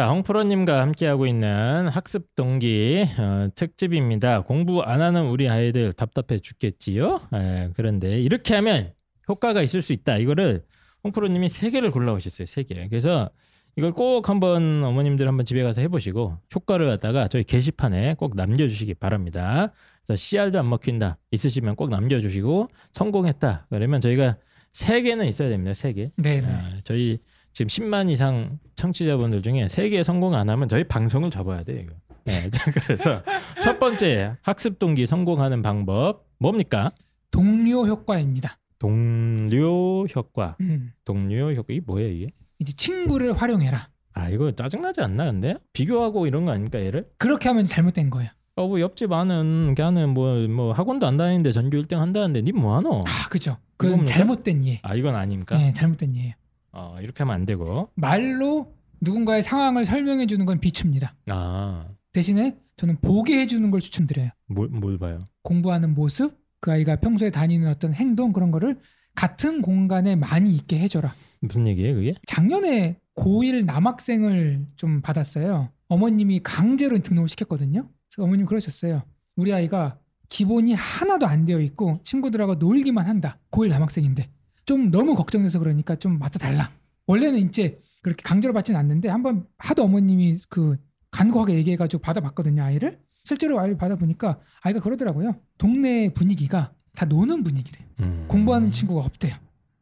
자, 홍프로님과 함께하고 있는 학습 동기 어, 특집입니다. 공부 안 하는 우리 아이들 답답해 죽겠지요. 에, 그런데 이렇게 하면 효과가 있을 수 있다. 이거를 홍프로님이 세 개를 골라오셨어요. 세 개. 그래서 이걸 꼭 한번 어머님들 한번 집에 가서 해보시고 효과를 갖다가 저희 게시판에 꼭 남겨주시기 바랍니다. 그래서 CR도 안 먹힌다 있으시면 꼭 남겨주시고 성공했다 그러면 저희가 세 개는 있어야 됩니다. 세 개. 네. 네. 아, 저희 지금 10만 이상 청취자분들 중에 세개 성공 안 하면 저희 방송을 접어야 돼요. 이거. 네, 자, 그래서 첫 번째 학습 동기 성공하는 방법 뭡니까? 동료 효과입니다. 동료 효과. 음. 동료 효과 이 뭐예요 이게? 이제 친구를 활용해라. 아 이거 짜증나지 않나 근데 비교하고 이런 거 아닙니까 얘를? 그렇게 하면 잘못된 거예요. 어 뭐 옆집 아는 걔는 뭐뭐 학원도 안 다니는데 전교 1등 한다는데 니 뭐하노? 아, 그죠. 그건? 잘못된 이해. 아 이건 아닙니까? 네, 잘못된 이해예요. 어 이렇게 하면 안 되고 말로 누군가의 상황을 설명해 주는 건 비추입니다. 아뭘 대신에 저는 보게 해 주는 걸 추천드려요. 뭘 봐요? 공부하는 모습, 그 아이가 평소에 다니는 어떤 행동 그런 거를 같은 공간에 많이 있게 해줘라. 무슨 얘기예요 그게? 작년에 고1 남학생을 좀 받았어요. 어머님이 강제로 등록을 시켰거든요. 그래서 어머님이 그러셨어요. 우리 아이가 기본이 하나도 안 되어 있고 친구들하고 놀기만 한다. 고1 남학생인데 좀 너무 걱정돼서 그러니까 좀 맡아달라. 원래는 이제 그렇게 강제로 받지는 않는데 한번 하도 어머님이 그 간곡하게 얘기해가지고 받아봤거든요 아이를. 실제로 아이를 받아보니까 아이가 그러더라고요. 동네 분위기가 다 노는 분위기래. 음. 공부하는 친구가 없대요.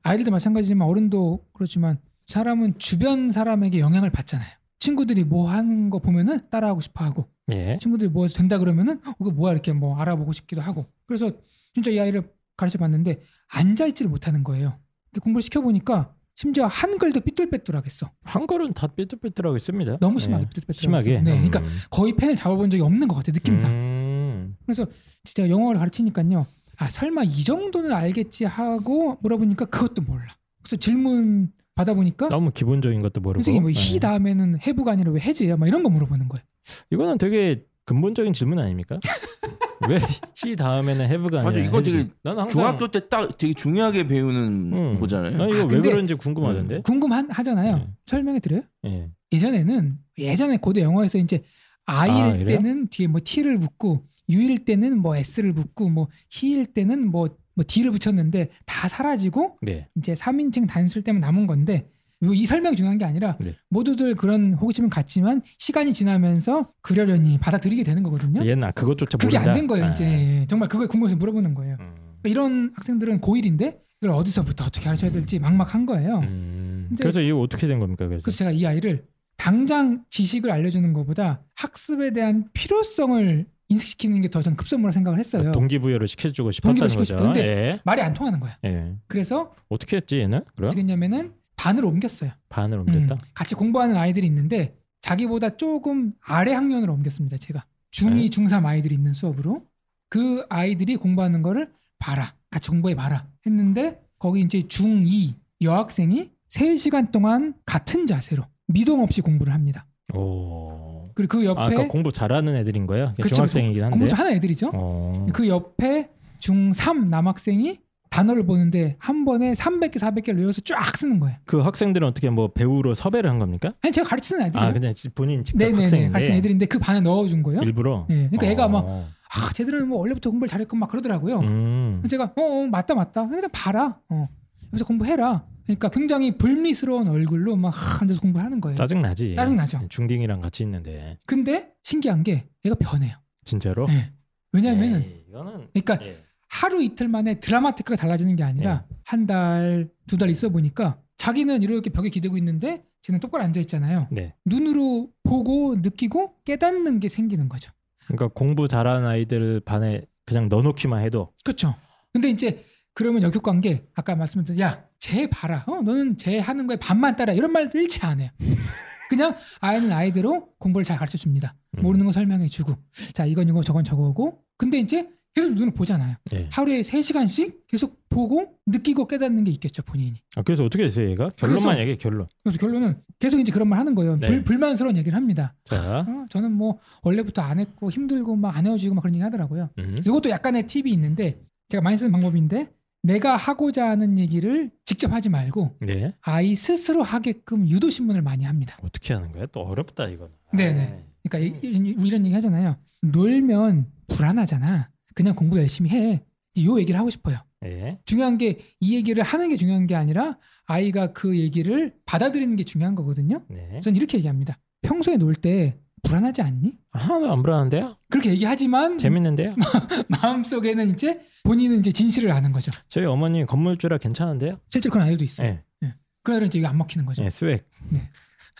아이들도 마찬가지지만 어른도 그렇지만 사람은 주변 사람에게 영향을 받잖아요. 친구들이 뭐 하는 거 보면은 따라하고 싶어 하고 예. 친구들이 뭐 해서 된다 그러면은 어, 그거 뭐야 이렇게 뭐 알아보고 싶기도 하고 그래서 진짜 이 아이를 가르쳐 봤는데 앉아 있지를 못하는 거예요. 근데 공부를 시켜 보니까 심지어 한글도 삐뚤빼뚤하겠어. 한글은 다 삐뚤빼뚤하고 있습니다. 너무 심하게 예. 삐뚤빼뚤하겠어. 심하게. 네, 음. 그러니까 거의 펜을 잡아본 적이 없는 것 같아 느낌상. 음. 그래서 진짜 영어를 가르치니까요. 아 설마 이 정도는 알겠지 하고 물어보니까 그것도 몰라. 그래서 질문 받아보니까 너무 기본적인 것도 모르고. 선생님 뭐 예. 히 다음에는 해부가 아니라 왜 해제예요? 막 이런 거 물어보는 거예요. 이거는 되게 근본적인 질문 아닙니까? 왜시 다음에는 have가 아니라 맞아, 이거 되게? 난 항상 중학교 때 딱 되게 중요하게 배우는 음. 거잖아요. 난 이거 아, 왜 근데- 그런지 궁금하던데. 궁금한 하잖아요. 네. 설명해 드려요? 예. 예전에는 예전에 고대 영어에서 이제 아이일 아, 이래요? 때는 뒤에 뭐 t를 붙고 유일 때는 뭐 s를 붙고 뭐 he일 때는 뭐, 뭐 d를 붙였는데 다 사라지고 네. 이제 3인칭 단수일 때만 남은 건데 이 설명이 중요한 게 아니라 네. 모두들 그런 호기심은 같지만 시간이 지나면서 그러려니 받아들이게 되는 거거든요. 얘는 그것조차 그게. 안 된 거예요. 아. 이제 정말 그거에 궁금해서 물어보는 거예요. 음. 그러니까 이런 학생들은 고1인데 이걸 어디서부터 어떻게 가르쳐야 될지 막막한 거예요. 음. 근데- 그래서 이거 어떻게 된 겁니까? 그래서. 그래서 제가 이 아이를 당장 지식을 알려주는 것보다 학습에 대한 필요성을 인식시키는 게 더 저는 급선무라 생각을 했어요. 동기부여를 시켜주고 싶었다는 동기부여 거죠. 때. 예. 말이 안 통하는 거야. 예. 그래서 어떻게 했지 얘는? 그럼 어떻게 했냐면은 반을 옮겼어요. 반을 옮겼다. 음, 같이 공부하는 아이들이 있는데 자기보다 조금 아래 학년으로 옮겼습니다. 제가 중2, 네. 중3 아이들이 있는 수업으로 그 아이들이 공부하는 거를 봐라. 같이 공부해 봐라. 했는데 거기 이제 중2 여학생이 3시간 동안 같은 자세로 미동 없이 공부를 합니다. 오. 그리고 그 옆에 아, 그러니까 공부 잘하는 애들인 거야? 그냥 그쵸, 중학생이긴 한데. 공부 좀 하는 애들이죠. 어. 그 옆에 중3 남학생이 단어를 보는데 한 번에 300개, 400개를 외워서 쫙 쓰는 거예요. 그 학생들은 어떻게 뭐 배우러 섭외를 한 겁니까? 아니 제가 가르치는 애들이에요. 아 그냥 지- 본인 직접 네네네 학생인데 가르치는 애들인데 그 반에 넣어준 거예요. 일부러. 네, 그러니까 애가 막 어. 아, 쟤들은 뭐 원래부터 공부를 잘했건 막 그러더라고요. 음. 제가 어, 어 맞다 맞다. 그냥 봐라. 어. 그래서 공부해라. 그러니까 굉장히 불미스러운 얼굴로 막 하, 앉아서 공부하는 거예요. 짜증 나지. 짜증 나죠. 중딩이랑 같이 있는데 근데 신기한 게 얘가 변해요. 진짜로. 네. 왜냐하면은 에이, 이거는 그러니까 예. 하루 이틀 만에 드라마틱하게 달라지는 게 아니라 네. 한 달, 두 달 있어 보니까 자기는 이렇게 벽에 기대고 있는데 쟤는 똑바로 앉아 있잖아요. 네. 눈으로 보고 느끼고 깨닫는 게 생기는 거죠. 그러니까 공부 잘하는 아이들 반에 그냥 넣어놓기만 해도 그렇죠. 근데 이제 그러면 역효과인 게 아까 말씀드린 야쟤 봐라. 어 너는 쟤 하는 거에 반만 따라 이런 말 일치 안 해요. 그냥 아이는 아이대로 공부를 잘 가르쳐 줍니다. 음. 모르는 거 설명해 주고 자 이건 이거 저건 저거고 근데 이제 계속 눈을 보잖아요. 예. 하루에 3시간씩 계속 보고 느끼고 깨닫는 게 있겠죠 본인이. 아, 그래서 어떻게 됐어요 얘가? 결론만 얘기해 결론. 그래서 결론은 계속 이제 그런 말 하는 거예요. 네. 불, 불만스러운 얘기를 합니다. 자, 어, 저는 뭐 원래부터 안 했고 힘들고 막 안 헤어지고 막 그런 얘기 하더라고요. 음. 이것도 약간의 팁이 있는데 제가 많이 쓰는 방법인데 내가 하고자 하는 얘기를 직접 하지 말고 네. 아이 스스로 하게끔 유도 신문을 많이 합니다. 어떻게 하는 거야? 또 어렵다 이거는. 네네. 그러니까 이- 이- 이런 얘기 하잖아요. 놀면 불안하잖아. 그냥 공부 열심히 해. 요 얘기를 하고 싶어요. 예. 중요한 게 이 얘기를 하는 게 중요한 게 아니라 아이가 그 얘기를 받아들이는 게 중요한 거거든요. 네. 저는 이렇게 얘기합니다. 평소에 놀 때 불안하지 않니? 하나도 안 불안한데요? 그렇게 얘기하지만 재밌는데요? 마음 속에는 이제 본인은 이제 진실을 아는 거죠. 저희 어머니 건물주라 괜찮은데요? 실제로 그런 아이들도 있어요. 네. 그런 아이들은 이제 안 먹히는 거죠. 네, 스웩.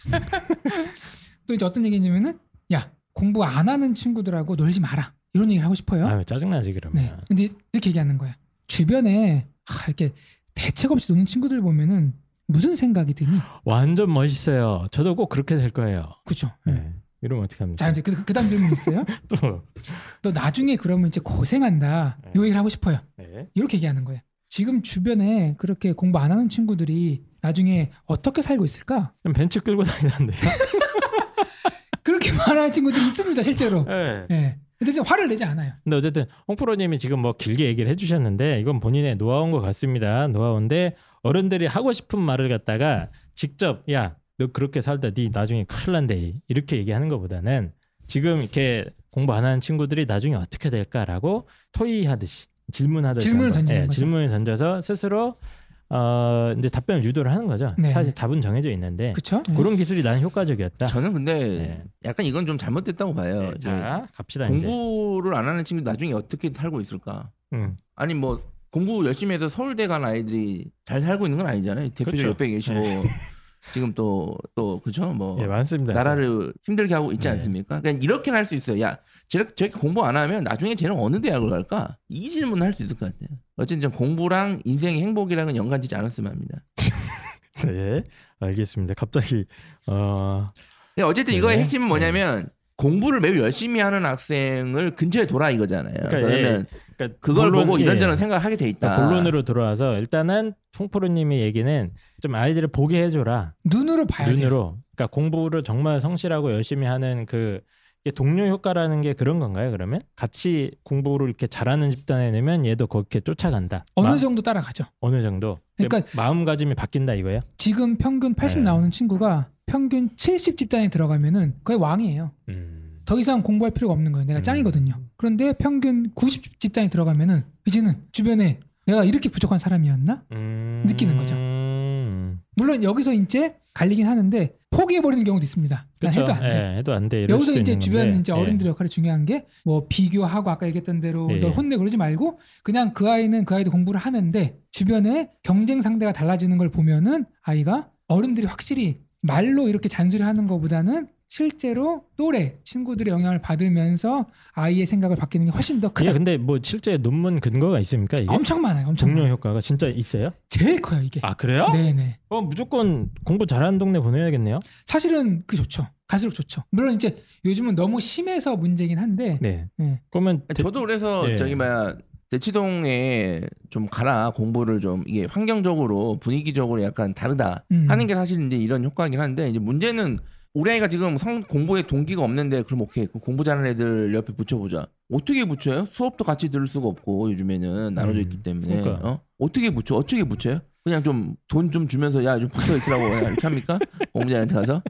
또 이제 어떤 얘기냐면은 야 공부 안 하는 친구들하고 놀지 마라 이런 얘기를 하고 싶어요. 아유 짜증나지 그러면. 네. 근데 이렇게 얘기하는 거야. 주변에 아, 이렇게 대책 없이 노는 친구들 보면은 무슨 생각이 드니? 완전 멋있어요. 저도 꼭 그렇게 될 거예요. 그죠? 네. 이러면 어떻게 합니까? 자 이제 그, 그 다음 질문 있어요. 또. 너 나중에 그러면 이제 고생한다. 네. 요 얘기를 하고 싶어요. 네. 이렇게 얘기하는 거예요. 지금 주변에 그렇게 공부 안 하는 친구들이 나중에 어떻게 살고 있을까? 좀 벤츠 끌고 다니는데요. 그렇게 말하는 친구들이 있습니다, 실제로. 네. 예. 근데 진짜 화를 내지 않아요. 근데 어쨌든 홍프로님이 지금 뭐 길게 얘기를 해주셨는데 이건 본인의 노하우인 것 같습니다. 노하우인데 어른들이 하고 싶은 말을 갖다가 직접 야 너 그렇게 살다 네 나중에 큰일 난대 이렇게 얘기하는 것보다는 지금 이렇게 공부 안 하는 친구들이 나중에 어떻게 될까라고 토의하듯이 질문하듯이 질문을 던지는 예. 질문을 던져서 스스로 어 이제 답변을 유도를 하는 거죠. 네. 사실 답은 정해져 있는데 그렇죠? 예. 그런 기술이 나는 효과적이었다. 저는 근데 네. 약간 이건 좀 잘못됐다고 봐요. 네, 이제 자 갑시다 이제. 공부를 안 하는 친구 나중에 어떻게 살고 있을까? 음. 아니 뭐 공부 열심히 해서 서울대 간 아이들이 잘 살고 있는 건 아니잖아요. 대표적 그렇죠. 옆에 계시고 지금 또 또 그죠? 뭐예 맞습니다. 나라를 힘들게 하고 있지 네. 않습니까? 그러니까 이렇게는 할수 있어요. 야, 저렇게, 저렇게 공부 안 하면 나중에 쟤는 어느 대학을 갈까? 이 질문을 할 수 있을 것 같아요. 어쨌든 좀 공부랑 인생의 행복이랑은 연관짓지 않았으면 합니다. 네, 알겠습니다. 갑자기 어 근데 어쨌든 네. 이거의 핵심은 뭐냐면 공부를 매우 열심히 하는 학생을 근처에 둬라 이거잖아요. 그러니까 그러면 그러니까 그걸 본론, 보고 예. 이런저런 생각을 하게 돼 있다. 그러니까 본론으로 들어와서 일단은 송프로님의 얘기는 좀 아이들을 보게 해줘라 눈으로 봐야. 눈으로. 그러니까 공부를 정말 성실하고 열심히 하는 그 동료 효과라는 게 그런 건가요? 그러면 같이 공부를 이렇게 잘하는 집단에 내면 얘도 그렇게 쫓아간다. 어느 마- 정도 따라가죠. 어느 정도. 그러니까- 마음가짐이 바뀐다 이거예요? 지금 평균 80 네. 나오는 친구가 평균 70 집단에 들어가면은 거의 왕이에요. 음. 더 이상 공부할 필요가 없는 거예요. 내가 음. 짱이거든요. 그런데 평균 90 집단에 들어가면은 이제는 주변에 내가 이렇게 부족한 사람이었나? 음. 느끼는 거죠. 음. 물론 여기서 이제 갈리긴 하는데 포기해 버리는 경우도 있습니다. 난 그렇죠. 해도 안 돼. 예, 해도 안 돼. 여기서 이제 주변. 이제 예. 어른들의 역할이 중요한 게 뭐 비교하고 아까 얘기했던 대로 예. 널 혼내 그러지 말고 그냥 그 아이는 그 아이도 공부를 하는데 주변에 경쟁 상대가 달라지는 걸 보면은 아이가 어른들이 확실히 말로 이렇게 잔소리하는 것보다는 실제로 또래 친구들의 영향을 받으면서 아이의 생각을 바뀌는 게 훨씬 더 크다. 근데 뭐 실제 논문 근거가 있습니까? 이게 엄청 많아요. 엄청 동료 많아요. 효과가 진짜 있어요? 제일 커요 이게. 아 그래요? 네네. 어 무조건 공부 잘하는 동네 보내야겠네요. 사실은 그 좋죠. 갈수록 좋죠. 물론 이제 요즘은 너무 심해서 문제긴 한데 네. 네. 그러면 대- 저도 그래서 예. 저기 뭐야 대치동에 좀 가라 공부를 좀 이게 환경적으로 분위기적으로 약간 다르다 음. 하는 게 사실 이제 이런 효과긴 한데 이제 문제는 우리 아이가 지금 성 공부에 동기가 없는데 그럼 오케이 그 공부 잘하는 애들 옆에 붙여보자 어떻게 붙여요? 수업도 같이 들을 수가 없고 요즘에는 나눠져 음, 있기 때문에 그러니까. 어? 어떻게 붙여? 어떻게 붙여요? 그냥 좀 돈 좀 주면서 야 좀 붙어 있으라고 이렇게 합니까? 공부 잘하는 데 가서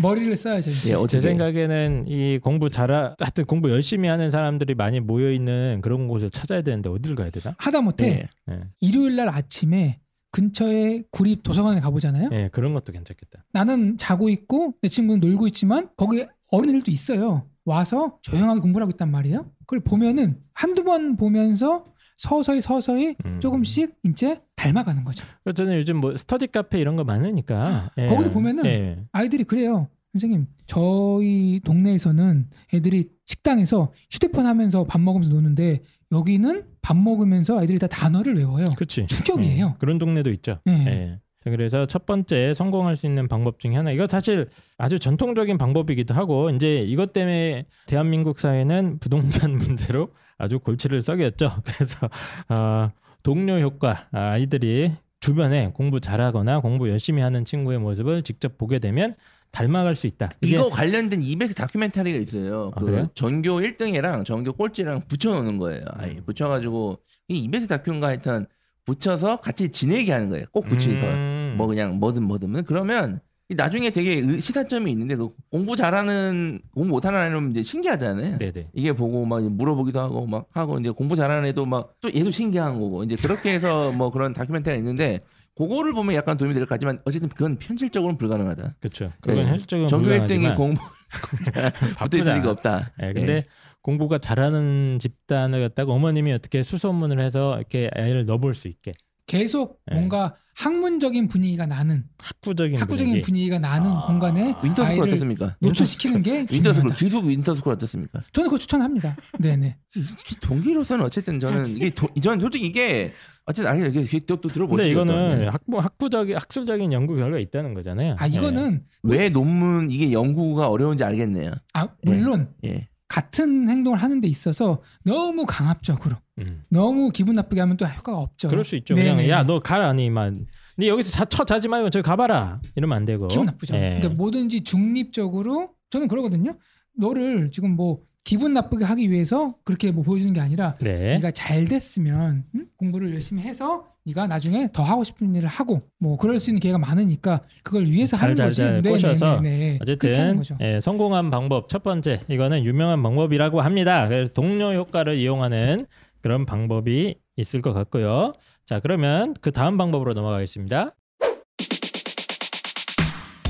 머리를 써야죠. 예, 제 생각에는 이 공부 잘하 하여튼 공부 열심히 하는 사람들이 많이 모여 있는 그런 곳을 찾아야 되는데 어디를 가야 되나? 하다 못해 예. 예. 일요일 날 아침에 근처에 구립 도서관에 가보잖아요. 예, 그런 것도 괜찮겠다. 나는 자고 있고 내 친구는 놀고 있지만 거기 어린이들도 있어요. 와서 조용하게 공부를 하고 있단 말이에요. 그걸 보면은 한두 번 보면서 서서히 서서히 음. 조금씩 이제 닮아가는 거죠. 저는 요즘 뭐 스터디 카페 이런 거 많으니까 예. 거기도 보면은 예. 아이들이 그래요. 선생님, 저희 동네에서는 애들이 식당에서 휴대폰 하면서 밥 먹으면서 노는데 여기는 밥 먹으면서 아이들이 다 단어를 외워요. 그렇지. 충격이에요. 예, 그런 동네도 있죠. 네. 예. 자, 그래서 첫 번째 성공할 수 있는 방법 중에 하나. 이거 사실 아주 전통적인 방법이기도 하고 이제 이것 때문에 대한민국 사회는 부동산 문제로 아주 골치를 썩였죠. 그래서 어, 동료 효과 아, 아이들이 주변에 공부 잘하거나 공부 열심히 하는 친구의 모습을 직접 보게 되면 닮아갈 수 있다. 이거 관련된 EBS 다큐멘터리가 있어요. 아, 그? 전교 1등이랑 전교 꼴찌랑 붙여놓는 거예요. 아예 음. 붙여가지고 이 EBS 다큐인가 하여튼 붙여서 같이 지내게 하는 거예요. 꼭 붙이서 음. 뭐 그냥 뭐든 뭐든 그러면 이 나중에 되게 의- 시사점이 있는데 그 공부 잘하는 공부 못하는 애는 이제 신기하잖아요. 네네. 이게 보고 막 물어보기도 하고 막 하고 이제 공부 잘하는 애도 막 또 얘도 신기한 거고 이제 그렇게 해서 뭐 그런 다큐멘터리가 있는데 그거를 보면 약간 도움이 될 것 같지만 어쨌든 그건 현실적으로는 불가능하다. 그렇죠. 그건 네. 현실적인 전교 1등이 불가능하지만 공부 붙을 리가 없다. 예, 근데 공부가 잘하는 집단을 갖다가 어머님이 어떻게 수소문을 해서 이렇게 애를 넣어볼 수 있게 계속 네. 뭔가 학문적인 분위기가 나는 학구적인 학구적인 분위기. 분위기 가 나는 아. 공간에 winter school 어떻습니까? 노출시키는 게 winter school. 기숙 winter school 어떻습니까? 저는 그거 추천합니다. 네네. 동기로서는 어쨌든 저는 이게 도, 저는 솔직히 이게 어쨌든 아니 이게 또, 또 들어보시죠. 근데 이거는 또. 학부 학부적인 학술적인 연구 결과가 있다는 거잖아요. 아 이거는 왜 논문 이게 연구가 어려운지 알겠네요. 아 물론 예. 같은 행동을 하는 데 있어서 너무 강압적으로 예. 음. 너무 기분 나쁘게 하면 또 효과가 없죠. 그럴 수 있죠. 네네. 그냥 야너 가라니만. 네 여기서 자, 쳐 자지 말고 저기 가봐라. 이러면 안 되고. 기분 나쁘죠. 예. 그러니까 뭐든지 중립적으로 저는 그러거든요. 너를 지금 뭐 기분 나쁘게 하기 위해서 그렇게 뭐 보여주는 게 아니라 네. 네가 잘 됐으면 응? 공부를 열심히 해서 네가 나중에 더 하고 싶은 일을 하고 뭐 그럴 수 있는 기회가 많으니까 그걸 위해서 잘, 하는 잘, 거지. 잘 네, 꼬셔서 네, 네, 네. 어쨌든. 예, 성공한 방법 첫 번째 이거는 유명한 방법이라고 합니다. 그래서 동료 효과를 이용하는 그런 방법이 있을 것 같고요. 자 그러면 그 다음 방법으로 넘어가겠습니다.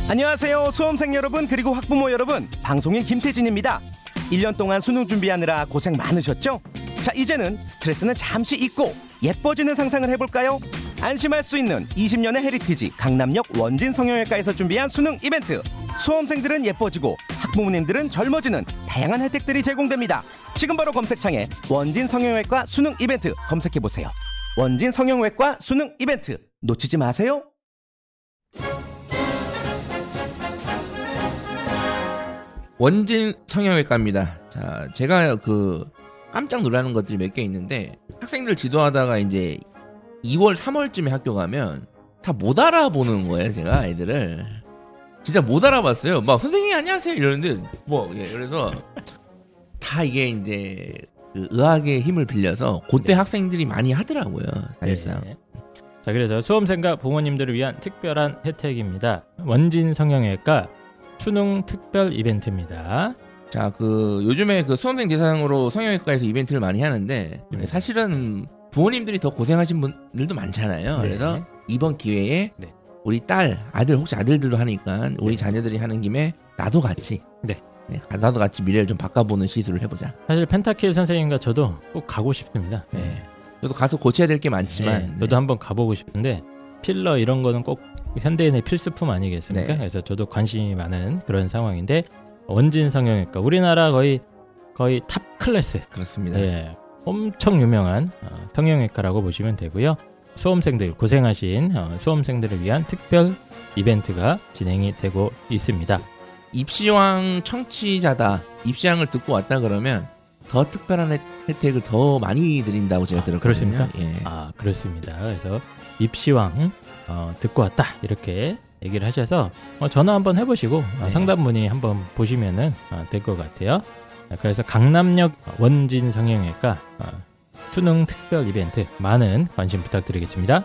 안녕하세요 수험생 여러분 그리고 학부모 여러분 방송인 김태진입니다 1년 동안 수능 준비하느라 고생 많으셨죠? 자 이제는 스트레스는 잠시 잊고 예뻐지는 상상을 해볼까요? 안심할 수 있는 20년의 heritage 강남역 원진 성형외과에서 준비한 수능 이벤트. 수험생들은 예뻐지고 학부모님들은 젊어지는 다양한 혜택들이 제공됩니다. 지금 바로 검색창에 원진 성형외과 수능 이벤트 검색해보세요. 원진 성형외과 수능 이벤트. 놓치지 마세요 원진 성형외과입니다. 자, 제가 그 깜짝 놀라는 것들이 몇 개 있는데 학생들 지도하다가 이제 2월, 3월쯤에 학교 가면 다 못 알아보는 거예요, 제가 아이들을. 진짜 못 알아봤어요. 막 선생님 안녕하세요 이러는데 뭐 예, 그래서 다 이게 이제 그 의학의 힘을 빌려서 그때 학생들이 많이 하더라고요, 사실상. 네. 자 그래서 수험생과 부모님들을 위한 특별한 혜택입니다. 원진 성형외과 수능 특별 이벤트입니다. 자, 그 요즘에 그 수험생 대상으로 성형외과에서 이벤트를 많이 하는데 네. 사실은 부모님들이 더 고생하신 분들도 많잖아요. 네. 그래서 이번 기회에 네. 우리 딸, 아들 혹시 아들들도 하니까 우리 자녀들이 하는 김에 나도 같이 네. 네, 나도 같이 미래를 좀 바꿔보는 시술을 해보자. 사실 펜타킬 선생님과 저도 꼭 가고 싶습니다. 네. 저도 가서 고쳐야 될 게 많지만 네, 네. 저도 한번 가보고 싶은데 필러 이런 거는 꼭 현대인의 필수품 아니겠습니까? 네. 그래서 저도 관심이 많은 그런 상황인데 원진 성형외과 우리나라 거의 거의 top class 그렇습니다. 예, 엄청 유명한 어, 성형외과라고 보시면 되고요. 수험생들 고생하신 어, 수험생들을 위한 특별 이벤트가 진행이 되고 있습니다. 입시왕 청취자다. 입시왕을 듣고 왔다 그러면 더 특별한 혜- 혜택을 더 많이 드린다고 제가 아, 들었거든요. 그렇습니까? 예. 아 그렇습니다. 그래서 입시왕 어, 듣고 왔다 이렇게 얘기를 하셔서 어, 전화 한번 해보시고 어, 네. 상담 문의 한번 보시면은 될것 같아요. 아, 그래서 강남역 원진 성형외과 어, 수능 특별 이벤트 많은 관심 부탁드리겠습니다.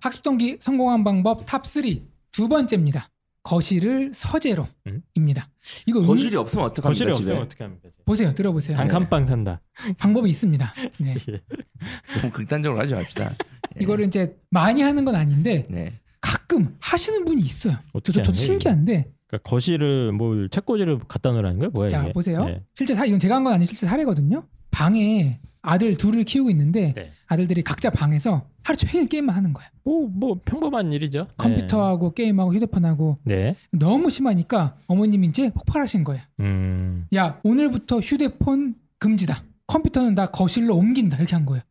학습 동기 성공한 방법 top 3. 두 번째입니다. 거실을 음? 서재로입니다. 이거 거실이 없으면 어떡합니까? 거실이 집에? 없으면 어떻게 합니까? 보세요. 들어보세요. 단칸방 산다. 방법이 있습니다. 네. 너무 극단적으로 하지 맙시다. 예. 이거를 이제 많이 하는 건 아닌데 네. 가끔 하시는 분이 있어요. 어떻게 저도, 거예요, 신기한데 그러니까 거실을 뭘 책꽂이를 갖다 놓으라는 거야? 뭐야 자 이게? 보세요. 네. 실제 사 이건 제가 한 건 아니고 실제 사례거든요. 방에 아들 둘을 키우고 있는데 네. 아들들이 각자 방에서 하루 종일 게임만 하는 거야. 뭐, 뭐 평범한 일이죠. 컴퓨터하고 게임하고 휴대폰하고 네. 너무 심하니까 어머님이 이제 폭발하신 거예요. 음. 야 오늘부터 휴대폰 금지다. 컴퓨터는 다 거실로 옮긴다 이렇게 한 거예요.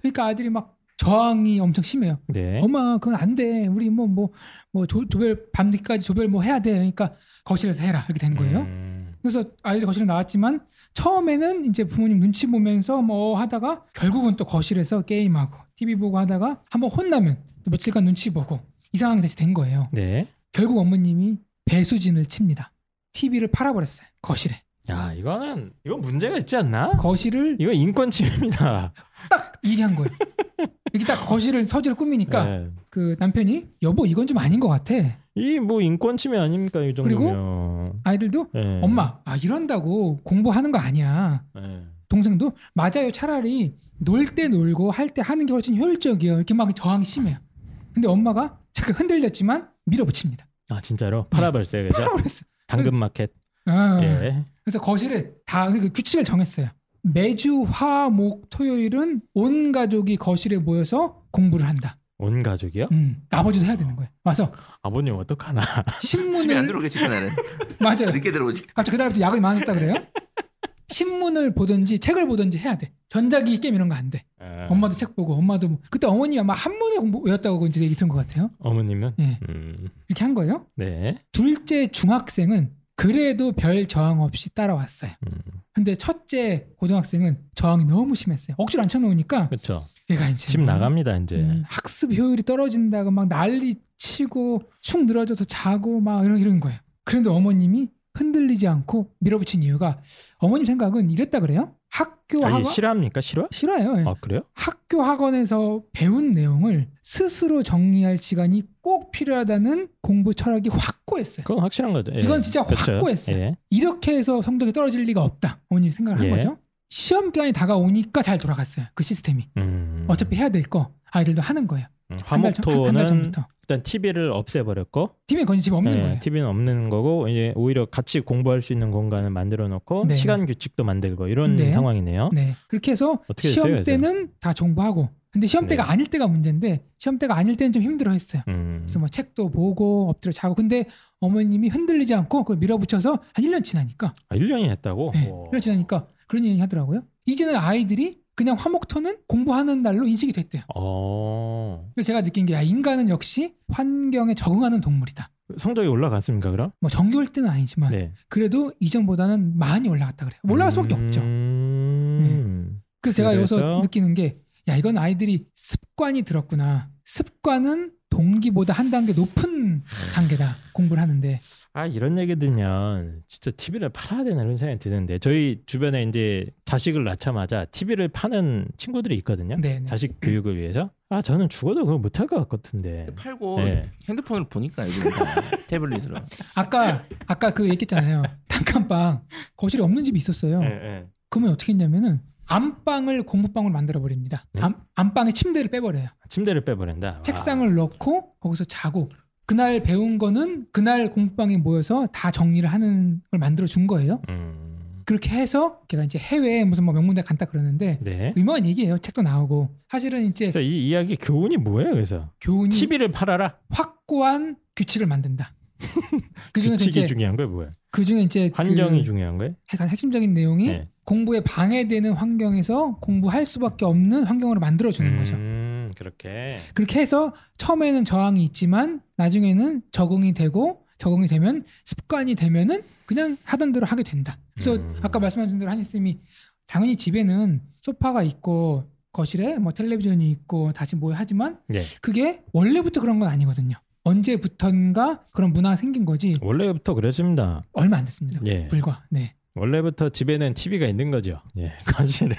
그러니까 아들이 막 저항이 엄청 심해요. 네. 엄마 그건 안 돼. 우리 뭐 뭐뭐 조별 밤늦게까지 조별 뭐 해야 돼. 그러니까 거실에서 해라 이렇게 된 거예요. 음. 그래서 아이들이 거실에 나왔지만 처음에는 이제 부모님 눈치 보면서 뭐 하다가 결국은 또 거실에서 게임하고 TV 보고 하다가 한번 혼나면 또 며칠간 눈치 보고 이 상황이 다시 된 거예요. 네. 결국 어머님이 배수진을 칩니다. TV를 팔아버렸어요. 거실에. 야 이거는 이건 문제가 있지 않나? 거실을 이거 인권 침해입니다. 딱 얘기한 거예요. 이게 딱 거실을 서재를 꾸미니까 네. 그 남편이 여보 이건 좀 아닌 것 같아. 이 뭐 인권 침해 아닙니까 이 정도면? 아이들도 네. 엄마 아 이런다고 공부하는 거 아니야. 네. 동생도 맞아요. 차라리 놀 때 놀고 할 때 하는 게 훨씬 효율적이에요. 이렇게 막 저항이 심해요. 근데 엄마가 잠깐 흔들렸지만 밀어붙입니다. 아 진짜로 팔아버렸어요 그죠? 그랬어. 당근 마켓. 아, 예. 그래서 거실에 다그 규칙을 정했어요. 매주 화, 목, 토요일은 온 가족이 거실에 모여서 공부를 한다. 온 가족이요? 음, 아버지도 해야 되는 거예요. 와서 아버님 어떡하나? 집에 안 신문을 들어오겠지 그날은 맞아요. 늦게 들어오지 갑자기 그다음부터 야근이 많아졌다 그래요? 신문을 보든지 책을 보든지 해야 돼. 전자기기 게임 이런 거 안 돼. 아, 엄마도 책 보고 엄마도 뭐- 그때 어머니 아마 한문을 공부 외웠다고 이제 얘기 들은 것 같아요. 어머님은? 예, 음, 이렇게 한 거예요. 네. 둘째 중학생은 그래도 별 저항 없이 따라왔어요. 음, 근데 첫째 고등학생은 저항이 너무 심했어요. 억지로 앉혀놓으니까 그렇죠. 얘가 이제 집 나갑니다 이제. 음, 학습 효율이 떨어진다고 막 난리 치고 축 늘어져서 자고 막 이런 이런 거예요. 그런데 어머님이 흔들리지 않고 밀어붙인 이유가 어머님 생각은 이랬다 그래요. 학교 아, 학원 싫어합니까? 싫어? 싫어요. 예. 아 그래요? 학교 학원에서 배운 내용을 스스로 정리할 시간이 꼭 필요하다는 공부 철학이 확고했어요. 그건 확실한 거죠. 예. 이건 진짜 그렇죠. 확고했어요. 예. 이렇게 해서 성적이 떨어질 리가 없다. 어머님이 생각을 한 예. 거죠. 시험 기간이 다가오니까 잘 돌아갔어요. 그 시스템이. 음. 어차피 해야 될 거 아이들도 하는 거예요. 음, 화목토는. 일단 TV를 없애버렸고, 팀에 건지 집 없는 예, 거예요. TV는 없는 거고 이제 오히려 같이 공부할 수 있는 공간을 만들어 놓고 네. 시간 규칙도 만들고 이런 네. 상황이네요. 네. 그렇게 해서 시험 됐어요, 그래서? 때는 다 정보하고 근데 시험 때가 네. 아닐 때가 문제인데 시험 때가 아닐 때는 좀 힘들어 했어요. 음. 그래서 뭐 책도 보고 엎드려 자고 근데 어머님이 흔들리지 않고 그걸 밀어붙여서 한 1년 지나니까 아, 1년이 했다고? 네, 오. 1년 지나니까 그런 얘기 하더라고요. 이제는 아이들이 그냥 화목토는 공부하는 날로 인식이 됐대요. 어. 그래서 제가 느낀 게 야, 인간은 역시 환경에 적응하는 동물이다. 성적이 올라갔습니까, 그럼? 뭐 정규 1등은 아니지만 네. 그래도 이전보다는 많이 올라갔다 그래요. 올라갈 수밖에 없죠. 음. 그래서 제가 그래서? 여기서 느끼는 게, 야, 이건 아이들이 습관이 들었구나. 습관은 동기보다 한 단계 높은 단계다. 공부를 하는데. 아 이런 얘기 들면 진짜 TV를 팔아야 되나 이런 생각이 드는데 저희 주변에 이제 자식을 낳자마자 TV를 파는 친구들이 있거든요. 네. 네. 자식 교육을 위해서. 아 저는 죽어도 그거 못할 것 같은데. 팔고 네. 핸드폰을 보니까 요즘 다 태블릿으로 아까, 아까 그 얘기했잖아요. 단칸방. 거실에 없는 집이 있었어요. 예, 예. 그러면 어떻게 했냐면은, 안방을 공부방으로 만들어 버립니다. 네? 안, 안방에 침대를 빼버려요. 침대를 빼버린다. 와. 책상을 넣고 거기서 자고 그날 배운 거는 그날 공부방에 모여서 다 정리를 하는 걸 만들어 준 거예요. 음. 그렇게 해서 걔가 이제 해외에 무슨 뭐 명문대 간다 그러는데 네. 유명한 얘기예요. 책도 나오고 사실은 이제 이 이야기 교훈이 뭐예요? 그래서 교훈이 TV를 팔아라. 확고한 규칙을 만든다. 그 중에서 규칙이 중요한 거예요, 뭐야? 그 중에 이제 환경이 그 중요한 거예요? 약간 핵심적인 내용이 네. 공부에 방해되는 환경에서 공부할 수밖에 없는 환경으로 만들어 주는 거죠. 음, 그렇게. 그렇게 해서 처음에는 저항이 있지만 나중에는 적응이 되고 적응이 되면 습관이 되면은 그냥 하던 대로 하게 된다. 그래서 음. 아까 말씀하신 대로 한희 쌤이 당연히 집에는 소파가 있고 거실에 뭐 텔레비전이 있고 다시 뭐 하지만 네. 그게 원래부터 그런 건 아니거든요. 언제부턴가 그런 문화가 생긴 거지 원래부터 그랬습니다. 얼마 안 됐습니다. 예. 불과. 네. 원래부터 집에는 TV가 있는 거죠. 예, 거실에는.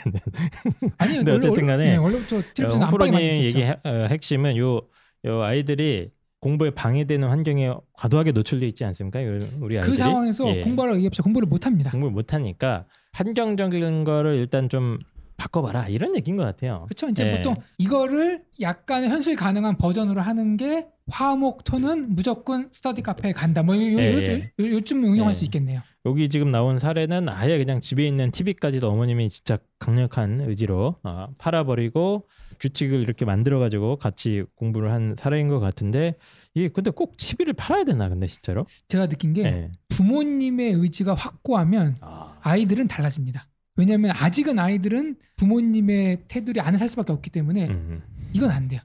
아니 근데 어쨌든 간에 네, 원래부터 텔레비전 안방에 홍프로님 많이 있었죠. 얘기 해- 어, 핵심은 요, 요 아이들이 공부에 방해되는 환경에 과도하게 노출돼 있지 않습니까? 요- 우리 아이들이 그 상황에서 예, 공부하러 의없이 공부를 못 합니다. 공부를 못 하니까 환경적인 거를 일단 좀 바꿔봐라 이런 얘기인 것 같아요. 그렇죠. 이제 예. 보통 이거를 약간 현실 가능한 버전으로 하는 게 화목 토는 무조건 스터디 카페에 간다. 뭐 요, 요, 예, 요, 예. 요, 요쯤 응용할 예. 수 있겠네요. 여기 지금 나온 사례는 아예 그냥 집에 있는 TV까지도 어머님이 진짜 강력한 의지로 어, 팔아버리고 규칙을 이렇게 만들어가지고 같이 공부를 한 사례인 것 같은데 이게 근데 꼭 TV를 팔아야 되나 근데 진짜로? 제가 느낀 게 예. 부모님의 의지가 확고하면 아, 아이들은 달라집니다. 왜냐하면 아직은 아이들은 부모님의 테두리 안에 살 수밖에 없기 때문에 음. 이건 안 돼요.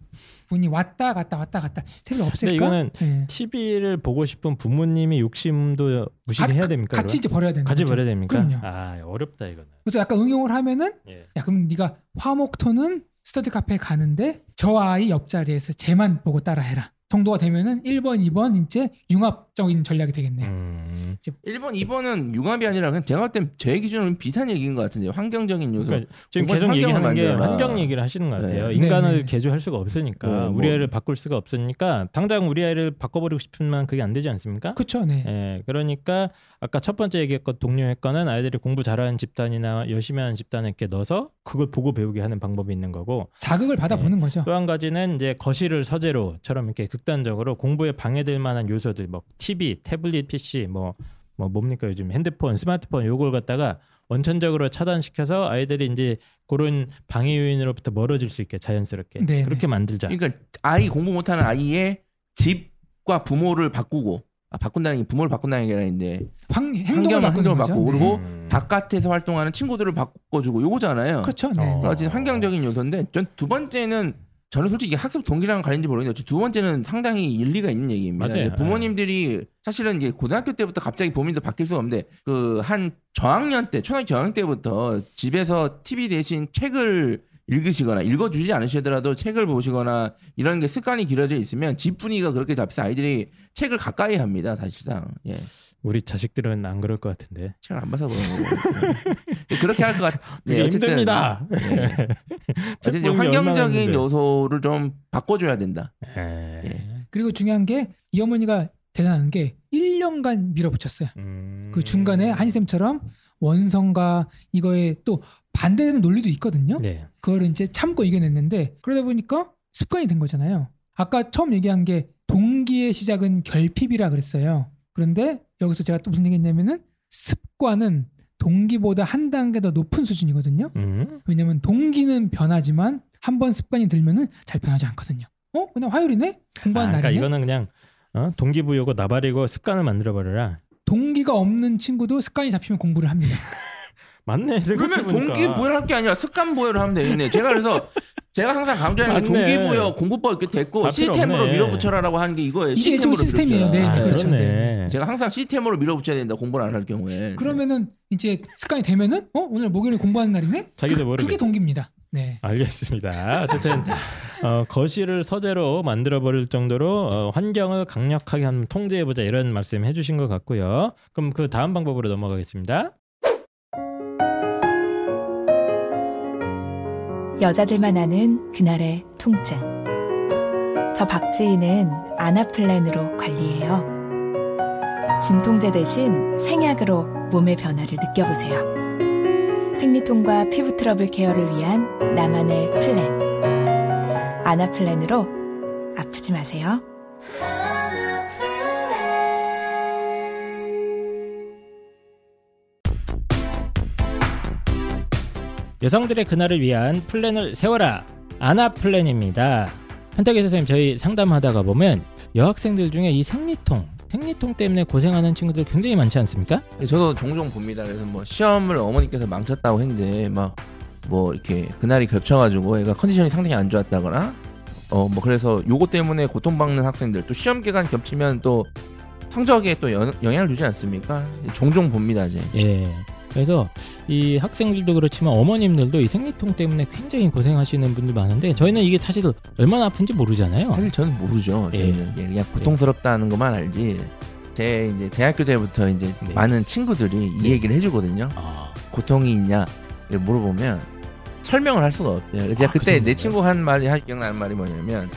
부모님 왔다 갔다 왔다 갔다 테두리 없앨까? 이거는 예. TV를 보고 싶은 부모님의 욕심도 무시해야 가- 됩니까? 같이 이제 버려야 되는 같이 거죠. 버려야 됩니까? 그럼요. 아 어렵다 이거는. 그래서 약간 응용을 하면은 예. 야 그럼 네가 화목토는 스터디 카페에 가는데 저 아이 옆자리에서 쟤만 보고 따라해라 정도가 되면은 1번 2번 이제 융합 적인 전략이 되겠네요. 음. 1번, 2번은 융합이 아니라 그냥 제가 볼땐제 기준으로는 비슷한 얘기인 것 같은데요. 환경적인 요소. 그러니까 지금 계속 얘기하는 게 만들어라. 환경 얘기를 하시는 것 같아요. 네. 인간을 네, 네. 개조할 수가 없으니까 네, 뭐. 우리 아이를 바꿀 수가 없으니까 당장 우리 아이를 바꿔버리고 싶으면 그게 안 되지 않습니까? 그렇죠. 네. 예, 그러니까 아까 첫 번째 얘기했던 동료의 거는 아이들이 공부 잘하는 집단이나 열심히 하는 집단에 이렇게 넣어서 그걸 보고 배우게 하는 방법이 있는 거고 자극을 받아보는 거죠. 또 한 가지는 이제 거실을 서재로처럼 이렇게 극단적으로 공부에 방해될 만한 요소들 뭐 TV, 태블릿 PC 뭐 뭐 뭡니까 요즘 핸드폰, 스마트폰 요걸 갖다가 원천적으로 차단시켜서 아이들이 이제 그런 방해 요인으로부터 멀어질 수 있게 자연스럽게 네, 그렇게 만들자. 그러니까 아이 공부 못하는 아이의 집과 부모를 바꾸고 아, 바꾼다는 게 부모를 바꾼다는 게 아니라 이제 환, 행동을 바꾸는 거죠. 바꾸고 네. 그리고 음. 바깥에서 활동하는 친구들을 바꿔주고 요거잖아요. 그렇죠. 네. 어. 그러니까 환경적인 요소인데 전 두 번째는 저는 솔직히 학습 동기랑 관련인지 모르겠는데 두 번째는 상당히 일리가 있는 얘기입니다. 맞아요. 부모님들이 사실은 이제 고등학교 때부터 갑자기 부모님도 바뀔 수가 없는데 그 한 저학년 때 초등학교 저학년 때부터 집에서 TV 대신 책을 읽으시거나 읽어주지 않으시더라도 책을 보시거나 이런 게 습관이 길어져 있으면 집 분위기가 그렇게 잡혀서 아이들이 책을 가까이 합니다 사실상 예 우리 자식들은 안 그럴 것 같은데. 책을 안 봐서 그런 거고 예. 그렇게 할 것 같. 되게 힘듭니다. 예. 어쨌든 환경적인. 요소를 좀 바꿔줘야 된다. 예. 그리고 중요한 게 이 어머니가 대단한 게 1년간 밀어붙였어요. 음. 그 중간에 한희쌤처럼 원성과 이거에 또 반대되는 논리도 있거든요. 네. 그걸 이제 참고 이겨냈는데 그러다 보니까 습관이 된 거잖아요. 아까 처음 얘기한 게 동기의 시작은 결핍이라 그랬어요. 그런데 여기서 제가 또 무슨 얘기했냐면은 습관은 동기보다 한 단계 더 높은 수준이거든요. 음. 왜냐면 동기는 변하지만 한 번 습관이 들면은 잘 변하지 않거든요. 어? 그냥 화요일이네? 아, 공부하는 그러니까 날이네? 이거는 그냥 어? 동기부여고 나발이고 습관을 만들어 버려라. 동기가 없는 친구도 습관이 잡히면 공부를 합니다. 맞네. 그러면 생각해보니까. 동기 부여를 할게 아니라 습관 부여를 하면 되겠네. 제가 그래서 제가 항상 강조하는 게. 동기부여 공부법 이렇게 됐고 시스템으로 없네. 밀어붙여라라고 하는 게 이거예요. 이게 일종 시스템이에요. 네, 밀어붙여라. 아, 그렇죠. 그렇네. 제가 항상 시스템으로 밀어붙여야 된다. 공부를 안 할 경우에. 그러면은 이제 습관이 되면은 어 오늘 목요일에 공부하는 날이네? 자기도 그- 모르게. 그게 동기입니다. 네. 알겠습니다. 어쨌든 어, 거실을 서재로 만들어 버릴 정도로 어, 환경을 강력하게 한번 통제해 보자 이런 말씀 해주신 것 같고요. 그럼 그 다음 방법으로 넘어가겠습니다. 여자들만 아는 그날의 통증. 저 박지희는 아나플랜으로 관리해요. 진통제 대신 생약으로 몸의 변화를 느껴보세요. 생리통과 피부 트러블 케어를 위한 나만의 플랜. 아나플랜으로 아프지 마세요. 여성들의 그날을 위한 플랜을 세워라. 아나 플랜입니다. 현탁이 선생님 저희 상담하다가 보면 여학생들 중에 이 생리통, 생리통 때문에 고생하는 친구들 굉장히 많지 않습니까? 저도 종종 봅니다. 그래서 뭐 시험을 어머니께서 망쳤다고 했는데 막 뭐 이렇게 그날이 겹쳐가지고 애가 컨디션이 상당히 안 좋았다거나 어 뭐 그래서 요거 때문에 고통받는 학생들 또 시험 기간 겹치면 또 성적에 또 영, 영향을 주지 않습니까? 종종 봅니다 이제. 예. 그래서 이 학생들도 그렇지만 어머님들도 이 생리통 때문에 굉장히 고생하시는 분들 많은데 저희는 이게 사실 얼마나 아픈지 모르잖아요. 사실 저는 모르죠. 예. 저희는 예, 그냥 고통스럽다는 것만 알지. 제 이제 대학교 때부터 이제 네. 많은 친구들이 이 네. 얘기를 해주거든요. 아, 고통이 있냐 물어보면 설명을 할 수가 없대요. 제가 아, 그 그때 내 정도인가요? 친구 한 말이 할 기억나는 말이 뭐냐면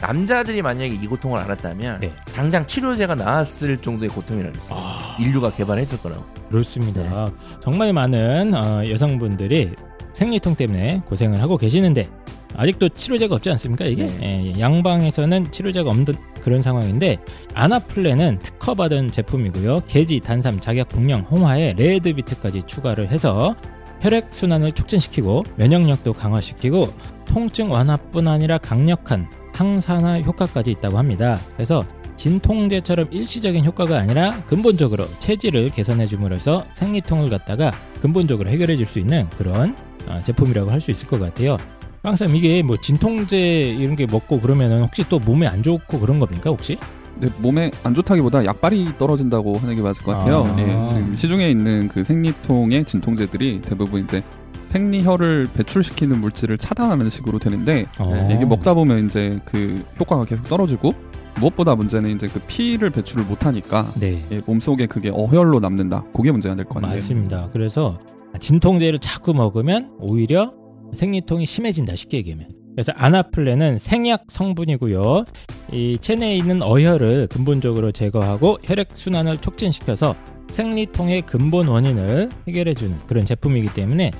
남자들이 만약에 이 고통을 알았다면 네. 당장 치료제가 나왔을 정도의 고통이라고 했어요. 아. 인류가 개발했을 거라고. 그렇습니다. 정말 많은 어, 여성분들이 생리통 때문에 고생을 하고 계시는데 아직도 치료제가 없지 않습니까? 이게 네. 예, 양방에서는 치료제가 없는 그런 상황인데 아나플레는 특허받은 제품이고요. 계지, 단삼, 작약, 복령, 홍화에 레드비트까지 추가를 해서 혈액 순환을 촉진시키고 면역력도 강화시키고 통증 완화뿐 아니라 강력한 항산화 효과까지 있다고 합니다. 그래서 진통제처럼 일시적인 효과가 아니라 근본적으로 체질을 개선해 줌으로써 생리통을 갖다가 근본적으로 해결해 줄 수 있는 그런 어, 제품이라고 할 수 있을 것 같아요. 항상 이게 뭐 진통제 이런 게 먹고 그러면은 혹시 또 몸에 안 좋고 그런 겁니까 혹시? 근데 몸에 안 좋다기보다 약발이 떨어진다고 하는 게 맞을 것 같아요. 아. 예, 지금 시중에 있는 그 생리통의 진통제들이 대부분 이제 생리혈을 배출시키는 물질을 차단하는 식으로 되는데 어. 이게 먹다 보면 이제 그 효과가 계속 떨어지고 무엇보다 문제는 이제 그 피를 배출을 못하니까 네. 예, 몸속에 그게 어혈로 남는다. 그게 문제가 될 거 아니에요. 맞습니다. 그래서 진통제를 자꾸 먹으면 오히려 생리통이 심해진다 쉽게 얘기하면. 그래서 아나플렌은 생약 성분이고요. 이 체내에 있는 어혈을 근본적으로 제거하고 혈액 순환을 촉진시켜서 생리통의 근본 원인을 해결해주는 그런 제품이기 때문에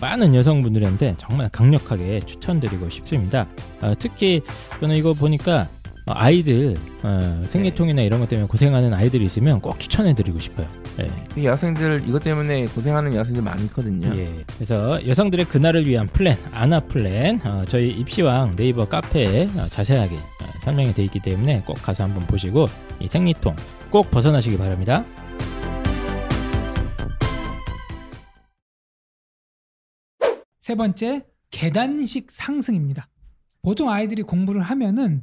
많은 여성분들한테 정말 강력하게 추천드리고 싶습니다. 아, 특히 저는 이거 보니까 아이들 어, 생리통이나 이런 것 때문에 고생하는 아이들이 있으면 꼭 추천해드리고 싶어요. 예. 이 여학생들 이것 때문에 고생하는 여학생들 많거든요. 예. 그래서 여성들의 그날을 위한 플랜, 아나 플랜, 어, 저희 입시왕 네이버 카페에 어, 자세하게 어, 설명이 되어 있기 때문에 꼭 가서 한번 보시고 이 생리통 꼭 벗어나시기 바랍니다. 세 번째 계단식 상승입니다. 보통 아이들이 공부를 하면은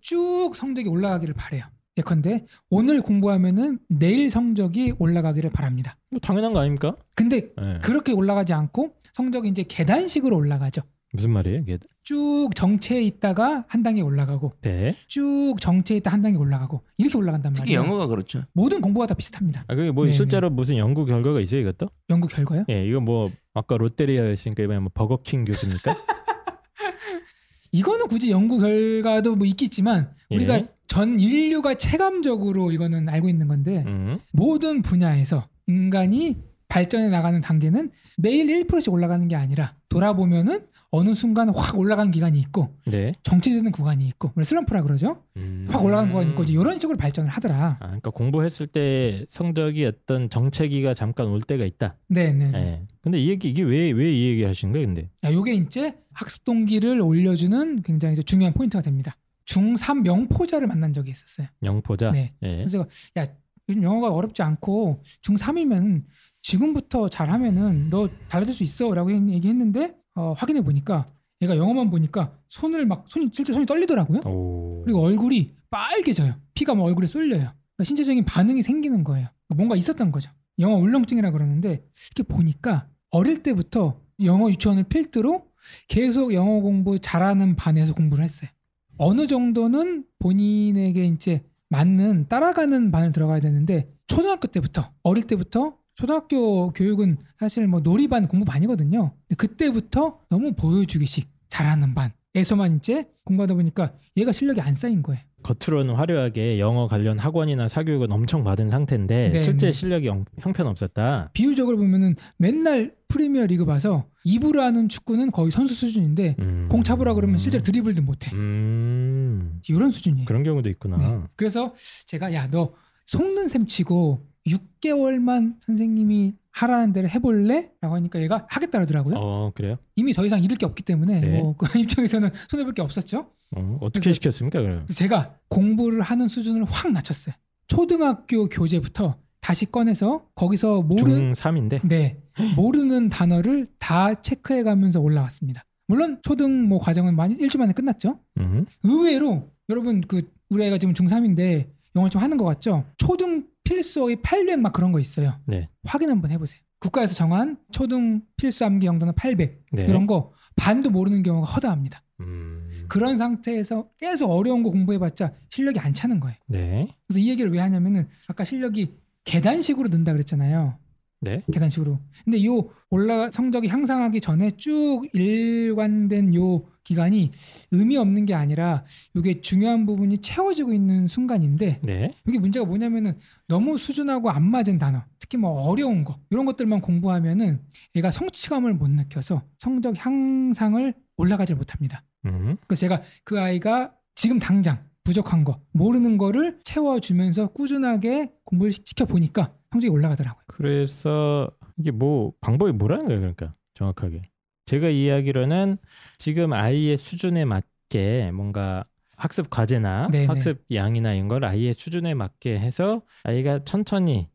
쭉 성적이 올라가기를 바래요. 예컨대 오늘 공부하면은 내일 성적이 올라가기를 바랍니다. 뭐 당연한 거 아닙니까? 근데 예. 그렇게 올라가지 않고 성적이 이제 계단식으로 올라가죠. 무슨 말이에요? 이게? 쭉 정체에 있다가 한 단계 올라가고 네. 쭉 정체에 있다 한 단계 올라가고 이렇게 올라간단 특히 말이에요. 영어가 그렇죠. 모든 공부가 다 비슷합니다. 아 그게 뭐 네, 실제로 무슨 연구 결과가 있어요 이것도? 연구 결과요? 예, 이거 뭐 아까 롯데리아였으니까 이번에 뭐 버거킹 교수입니까? 이거는 굳이 연구 결과도 뭐 있겠지만 우리가 예. 전 인류가 체감적으로 이거는 알고 있는 건데 음. 모든 분야에서 인간이 발전해 나가는 단계는 매일 1%씩 올라가는 게 아니라 돌아보면은 어느 순간 확 올라가는 기간이 있고 네. 정체되는 구간이 있고 슬럼프라 그러죠. 음. 확 올라가는 구간이 있고 이제 이런 식으로 발전을 하더라. 아, 그러니까 공부했을 때 성적이 어떤 정체기가 잠깐 올 때가 있다. 네네. 예. 근데 이 얘기 이게 왜 왜 이 얘기 하신 거예요, 근데? 야, 요게 이제 학습 동기를 올려주는 굉장히 중요한 포인트가 됩니다. 중3 명포자를 만난 적이 있었어요. 영포자. 네. 예. 그래서 야 요즘 영어가 어렵지 않고 중3이면 지금부터 잘하면은 너 달라질 수 있어라고 얘기했는데 어, 확인해 보니까 얘가 영어만 보니까 손을 막 손이 실제 손이 떨리더라고요. 오. 그리고 얼굴이 빨개져요. 피가 막 얼굴에 쏠려요. 그러니까 신체적인 반응이 생기는 거예요. 뭔가 있었던 거죠. 영어 울렁증이라 그러는데 이렇게 보니까 어릴 때부터 영어 유치원을 필두로 계속 영어 공부 잘하는 반에서 공부를 했어요. 어느 정도는 본인에게 이제 맞는 따라가는 반을 들어가야 되는데 초등학교 때부터 어릴 때부터 초등학교 교육은 사실 뭐 놀이반 공부반이거든요. 그때부터 너무 보여주기식 잘하는 반에서만 이제 공부하다 보니까 얘가 실력이 안 쌓인 거예요. 겉으로는 화려하게 영어 관련 학원이나 사교육은 엄청 받은 상태인데 네, 실제 네. 실력이 영- 형편없었다. 비유적으로 보면은 맨날 프리미어 리그 봐서 입으로 하는 축구는 거의 선수 수준인데 음. 공 잡으라 그러면 실제로 드리블도 못해. 음. 이런 수준이에요. 그런 경우도 있구나. 네. 그래서 제가 야 너 속는 셈 치고 6개월만 선생님이 하라는 대로 해볼래? 라고 하니까 얘가 하겠다 그러더라고요. 어, 그래요? 이미 더 이상 잃을 게 없기 때문에 네. 뭐그 입장에서는 손해볼 게 없었죠. 어, 어떻게 시켰습니까, 그럼? 제가 공부를 하는 수준을 확 낮췄어요. 초등학교 교재부터 다시 꺼내서 거기서 모르는 중3인데. 네 모르는 단어를 다 체크해 가면서 올라왔습니다. 물론 초등 뭐 과정은 많이 일주일 만에 끝났죠. 음. 의외로 여러분 그 우리 아이가 지금 중3인데 영어를 좀 하는 것 같죠? 초등 필수어의 800막 그런 거 있어요. 네. 확인 한번 해보세요. 국가에서 정한 초등 필수 암기 영단어 800 네. 이런 거 반도 모르는 경우가 허다합니다. 음. 그런 상태에서 계속 어려운 거 공부해봤자 실력이 안 차는 거예요. 네. 그래서 이 얘기를 왜 하냐면은 아까 실력이 계단식으로 는다 그랬잖아요. 네. 계단식으로. 근데 요 올라 성적이 향상하기 전에 쭉 일관된 요 기간이 의미 없는 게 아니라 이게 중요한 부분이 채워지고 있는 순간인데 네. 여기 문제가 뭐냐면은 너무 수준하고 안 맞은 단어, 특히 뭐 어려운 거 이런 것들만 공부하면은 얘가 성취감을 못 느껴서 성적 향상을 올라가지 못합니다. 음. 그래서 제가 그 아이가 지금 당장 부족한 거 모르는 거를 채워주면서 꾸준하게 공부를 시켜 보니까 성적이 올라가더라고요. 그래서 이게 뭐 방법이 뭐라는 거예요, 그러니까 정확하게. 제가 이해하기로는 지금 아이의 수준에 맞게 뭔가 학습 과제나 네네. 학습 양이나 이런 걸 아이의 수준에 맞게 해서 아이가 천천히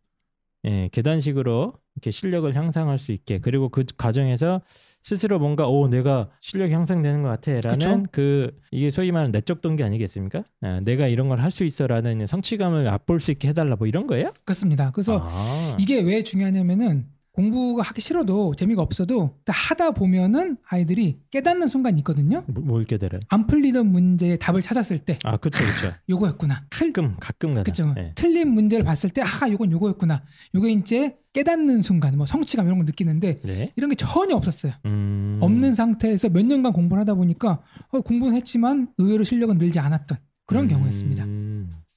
예, 계단식으로 이렇게 실력을 향상할 수 있게 그리고 그 과정에서 스스로 뭔가 오 내가 실력이 향상되는 것 같아라는? 그 이게 소위 말하는 내적 동기 아니겠습니까? 아, 내가 이런 걸 할 수 있어라는 성취감을 맛볼 수 있게 해달라 뭐 이런 거예요? 그렇습니다. 그래서 아. 이게 왜 중요하냐면은 공부가 하기 싫어도 재미가 없어도 딱 하다 보면은 아이들이 깨닫는 순간이 있거든요. 뭐- 뭘 깨달아요? 안 풀리던 문제의 답을 찾았을 때 아, 그렇죠, 그렇죠. 요거였구나. 틀, 가끔 가끔 가다. 그쵸. 예. 틀린 문제를 봤을 때 아, 요건 요거였구나. 요게 이제 깨닫는 순간, 뭐 성취감 이런 걸 느끼는데 네. 이런 게 전혀 없었어요. 음. 없는 상태에서 몇 년간 공부를 하다 보니까 어, 공부는 했지만 의외로 실력은 늘지 않았던 그런 음. 경우였습니다.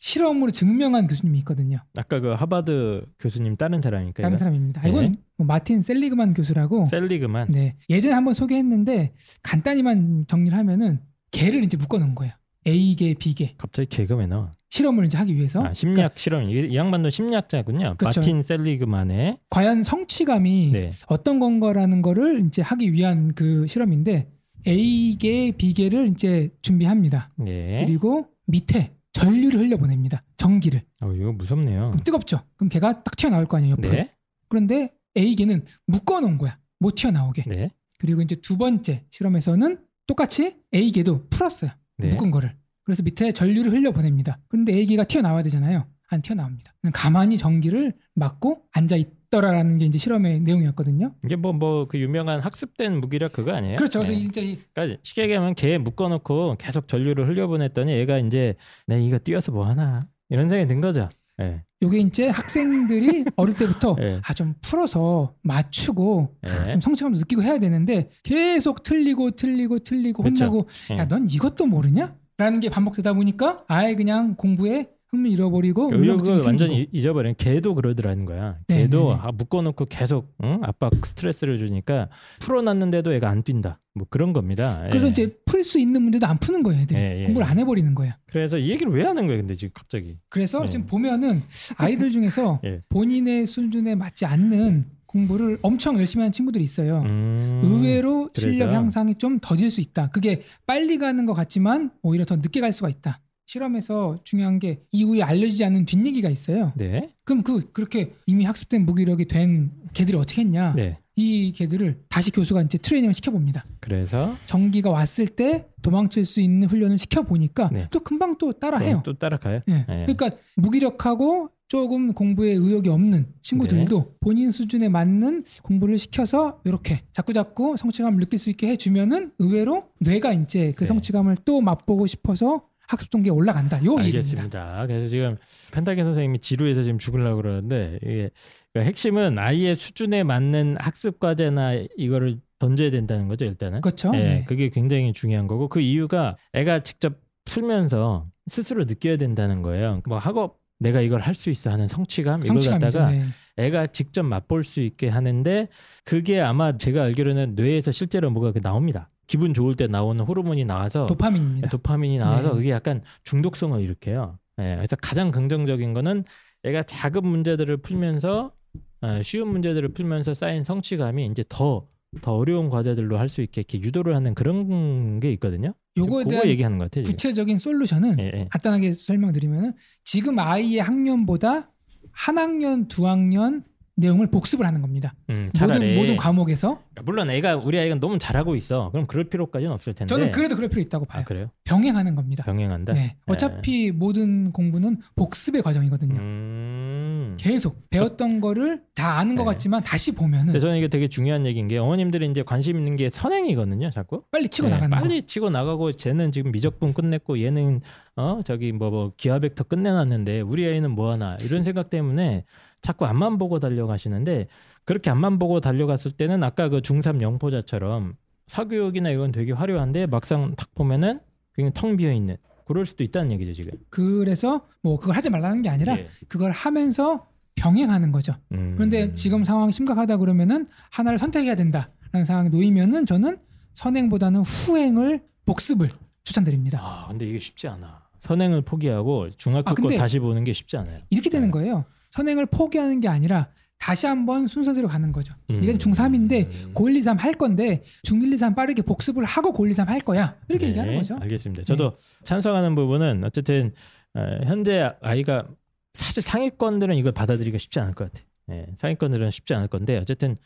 실험으로 증명한 교수님이 있거든요. 아까 그 하버드 교수님 다른 사람이니까. 다른? 사람입니다. 네. 이건 뭐 마틴 셀리그만 교수라고 셀리그만. 네. 예전에 한번 소개했는데 간단히만 정리를 하면은 개를 이제 묶어 놓은 거예요. A개, B개. 갑자기 개그맨 나와. 실험을 이제 하기 위해서 아, 심리학 실험. 이, 이 양반도 심리학자군요. 그쵸. 마틴 셀리그만의 과연 성취감이 네. 어떤 건가라는 거를 이제 하기 위한 그 실험인데 A개, B개를 이제 준비합니다. 네. 그리고 밑에 전류를 흘려보냅니다. 전기를. 어, 이거 무섭네요. 그럼 뜨겁죠. 그럼 걔가 딱 튀어나올 거 아니에요. 옆으로. 네. 그런데 A개는 묶어놓은 거야. 못 튀어나오게. 네. 그리고 이제 두 번째 실험에서는 똑같이 A개도 풀었어요. 네. 묶은 거를. 그래서 밑에 전류를 흘려보냅니다. 근데 A개가 튀어나와야 되잖아요. 안 튀어나옵니다. 가만히 전기를 막고 앉아 있 더라라는 게 이제 실험의 내용이었거든요. 이게 뭐 뭐 그 유명한 학습된 무기력 그거 아니에요? 그렇죠. 그래서 네. 진짜 이 그러니까 쉽게 얘기하면 개 묶어놓고 계속 전류를 흘려보냈더니 얘가 이제 내 이거 뛰어서 뭐 하나 이런 생각이 든 거죠. 예. 요게 이제 학생들이 어릴 때부터 예. 아좀 풀어서 맞추고 예. 좀 성취감도 느끼고 해야 되는데 계속 틀리고 틀리고 틀리고 그쵸. 혼나고 예. 야넌 이것도 모르냐? 라는 게 반복되다 보니까 아예 그냥 공부에 흥미 잃어버리고 의욕을 완전히 생기고 잊- 잊어버린 개도 그러더라는 거야. 네, 개도 네, 네. 아, 묶어놓고 계속 응? 압박 스트레스를 주니까 풀어놨는데도 애가 안 뛴다. 뭐 그런 겁니다. 그래서 예. 이제 풀 수 있는 문제도 안 푸는 거예요 애들이 예, 예, 공부를 예. 안 해버리는 거예요 그래서 이 얘기를 왜 하는 거야 근데 지금 갑자기 그래서 네. 지금 보면은 아이들 중에서 예. 본인의 수준에 맞지 않는 공부를 엄청 열심히 하는 친구들이 있어요 음, 의외로 실력 그래서? 향상이 좀 더딜 수 있다. 그게 빨리 가는 것 같지만 오히려 더 늦게 갈 수가 있다. 실험에서 중요한 게 이후에 알려지지 않는 뒷얘기가 있어요. 네, 그럼 그 그렇게 이미 학습된 무기력이 된 개들이 어떻게 했냐? 네. 이 개들을 다시 교수가 이제 트레이닝을 시켜봅니다. 그래서 전기가 왔을 때 도망칠 수 있는 훈련을 시켜보니까 네. 또 금방 또 따라해요. 또 따라가요. 예. 예. 그러니까 무기력하고 조금 공부에 의욕이 없는 친구들도 네. 본인 수준에 맞는 공부를 시켜서 이렇게 자꾸 자꾸 성취감을 느낄 수 있게 해주면은 의외로 뇌가 이제 그 네. 성취감을 또 맛보고 싶어서 학습 동기에 올라간다. 요 얘기입니다. 알겠습니다. 그래서 지금 펜타겐 선생님이 지루해서 지금 죽으려고 그러는데 이게 그러니까 핵심은 아이의 수준에 맞는 학습 과제나 이거를 던져야 된다는 거죠 일단은. 그렇죠. 예, 네. 그게 굉장히 중요한 거고 그 이유가 애가 직접 풀면서 스스로 느껴야 된다는 거예요. 뭐 학업 내가 이걸 할 수 있어 하는 성취감 이걸. 갖다가 네. 애가 직접 맛볼 수 있게 하는데 그게 아마 제가 알기로는 뇌에서 실제로 뭐가 그 나옵니다. 기분 좋을 때 나오는 호르몬이 나와서 도파민입니다. 도파민이 나와서 네. 그게 약간 중독성을 일으켜요. 예, 그래서 가장 긍정적인 거는 애가 작은 문제들을 풀면서 어, 쉬운 문제들을 풀면서 쌓인 성취감이 이제 더더 어려운 과제들로 할 수 있게 이렇게 유도를 하는 그런 게 있거든요. 요거에 대한 얘기하는 것 같아요. 구체적인 솔루션은 예, 예. 간단하게 설명드리면은 지금 아이의 학년보다 한 학년, 두 학년 내용을 복습을 하는 겁니다. 음, 모든 모든 과목에서 물론 애가 우리 아이가 너무 잘하고 있어. 그럼 그럴 필요까지는 없을 텐데. 저는 그래도 그럴 필요 있다고 봐요. 아 그래요? 병행하는 겁니다. 병행한다. 네. 어차피 모든 공부는 복습의 과정이거든요. 음. 계속 배웠던 거를 다 아는 것 네. 같지만 다시 보면은 저는 이게 되게 중요한 얘기인 게 어머님들이 이제 관심 있는 게 선행이거든요, 자꾸. 빨리 치고 네, 나가는 빨리 치고 나가고 쟤는 지금 미적분 끝냈고 얘는 어 저기 뭐뭐 기하 벡터 끝내놨는데 우리 아이는 뭐 하나 이런 생각 때문에 자꾸 앞만 보고 달려가시는데 그렇게 앞만 보고 달려갔을 때는 아까 그 중3 영포자처럼 사교육이나 이건 되게 화려한데 막상 탁 보면은 그냥 텅 비어 있는 그럴 수도 있다는 얘기죠 지금. 거. 그래서 뭐 그걸 하지 말라는 게 아니라 예. 그걸 하면서 병행하는 거죠. 음. 그런데 지금 상황이 심각하다 그러면은 하나를 선택해야 된다라는 상황에 놓이면은 저는 선행보다는 후행을 복습을 추천드립니다. 아 근데 이게 쉽지 않아. 선행을 포기하고 중학교 아, 거 다시 보는 게 쉽지 않아요. 이렇게 되는 네. 거예요. 선행을 포기하는 게 아니라 다시 한번 순서대로 가는 거죠. 음. 이게 중3인데 고1, 2, 3 할 건데 중1, 2, 3 빠르게 복습을 하고 고1, 2, 3 할 거야. 이렇게 네, 얘기하는 거죠. 네. 알겠습니다. 저도 찬성하는 부분은 어쨌든 어, 현재 아이가 사실 상위권들은 이걸 받아들이기가 쉽지 않을 것 같아요. 예, 상위권들은 쉽지 않을 건데 어쨌든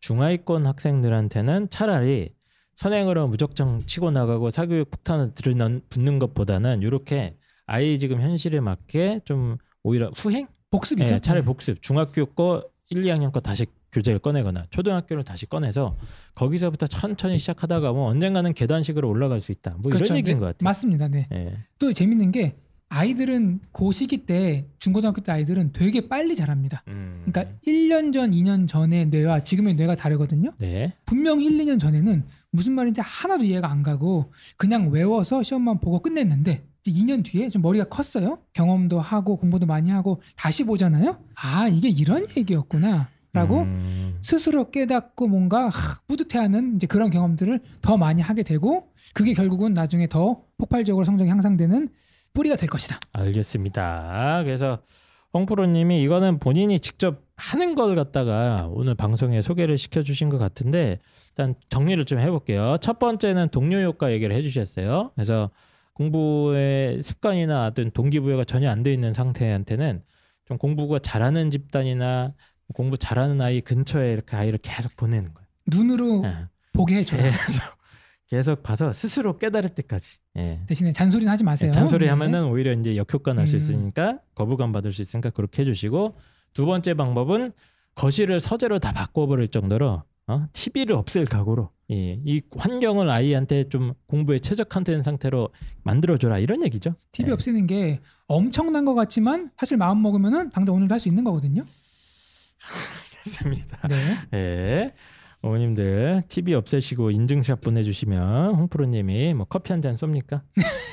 중하위권 학생들한테는 차라리 선행으로 무작정 치고 나가고 사교육 폭탄을 들은 붙는 것보다는 이렇게 아이 지금 현실에 맞게 좀 오히려 후행? 복습이죠. 예, 차라리 네. 복습. 중학교 거 1, 2학년 거 다시 교재를 꺼내거나 초등학교를 다시 꺼내서 거기서부터 천천히 시작하다가 뭐 언젠가는 계단식으로 올라갈 수 있다. 뭐 그렇죠. 이런 얘기인 네, 것 같아요. 맞습니다. 네. 예. 또 재밌는 게 아이들은 그 시기 때 중고등학교 때 아이들은 되게 빨리 자랍니다. 음. 그러니까 1년 전, 2년 전의 뇌와 지금의 뇌가 다르거든요. 네. 분명 1, 2년 전에는 무슨 말인지 하나도 이해가 안 가고 그냥 외워서 시험만 보고 끝냈는데 2년 뒤에 좀 머리가 컸어요. 경험도 하고 공부도 많이 하고 다시 보잖아요. 아 이게 이런 얘기였구나 라고 음. 스스로 깨닫고 뭔가 하, 뿌듯해하는 이제 그런 경험들을 더 많이 하게 되고 그게 결국은 나중에 더 폭발적으로 성적이 향상되는 뿌리가 될 것이다. 알겠습니다. 그래서 홍프로님이 이거는 본인이 직접 하는 걸 갖다가 오늘 방송에 소개를 시켜주신 것 같은데 일단 정리를 좀 해볼게요. 첫 번째는 동료 효과 얘기를 해주셨어요. 그래서 공부의 습관이나 어떤 동기부여가 전혀 안 돼 있는 상태한테는 좀 공부가 잘하는 집단이나 공부 잘하는 아이 근처에 이렇게 아이를 계속 보내는 거예요. 눈으로 예. 보게 해줘요. 계속 계속 봐서 스스로 깨달을 때까지. 예. 대신에 잔소리는 하지 마세요. 잔소리 네. 하면은 오히려 이제 역효과 날수 음. 있으니까 거부감 받을 수 있으니까 그렇게 해주시고 두 번째 방법은 거실을 서재로 다 바꿔버릴 정도로 어? TV를 없앨 각오로 예, 이 환경을 아이한테 좀 공부에 최적화된 상태로 만들어줘라 이런 얘기죠. TV 예. 없애는 게 엄청난 것 같지만 사실 마음 먹으면은 당장 오늘도 할 수 있는 거거든요. 알겠습니다. 네. 예. 어머님들 TV 없애시고 인증샷 보내주시면 홍프로님이 뭐 커피 한 잔 쏩니까?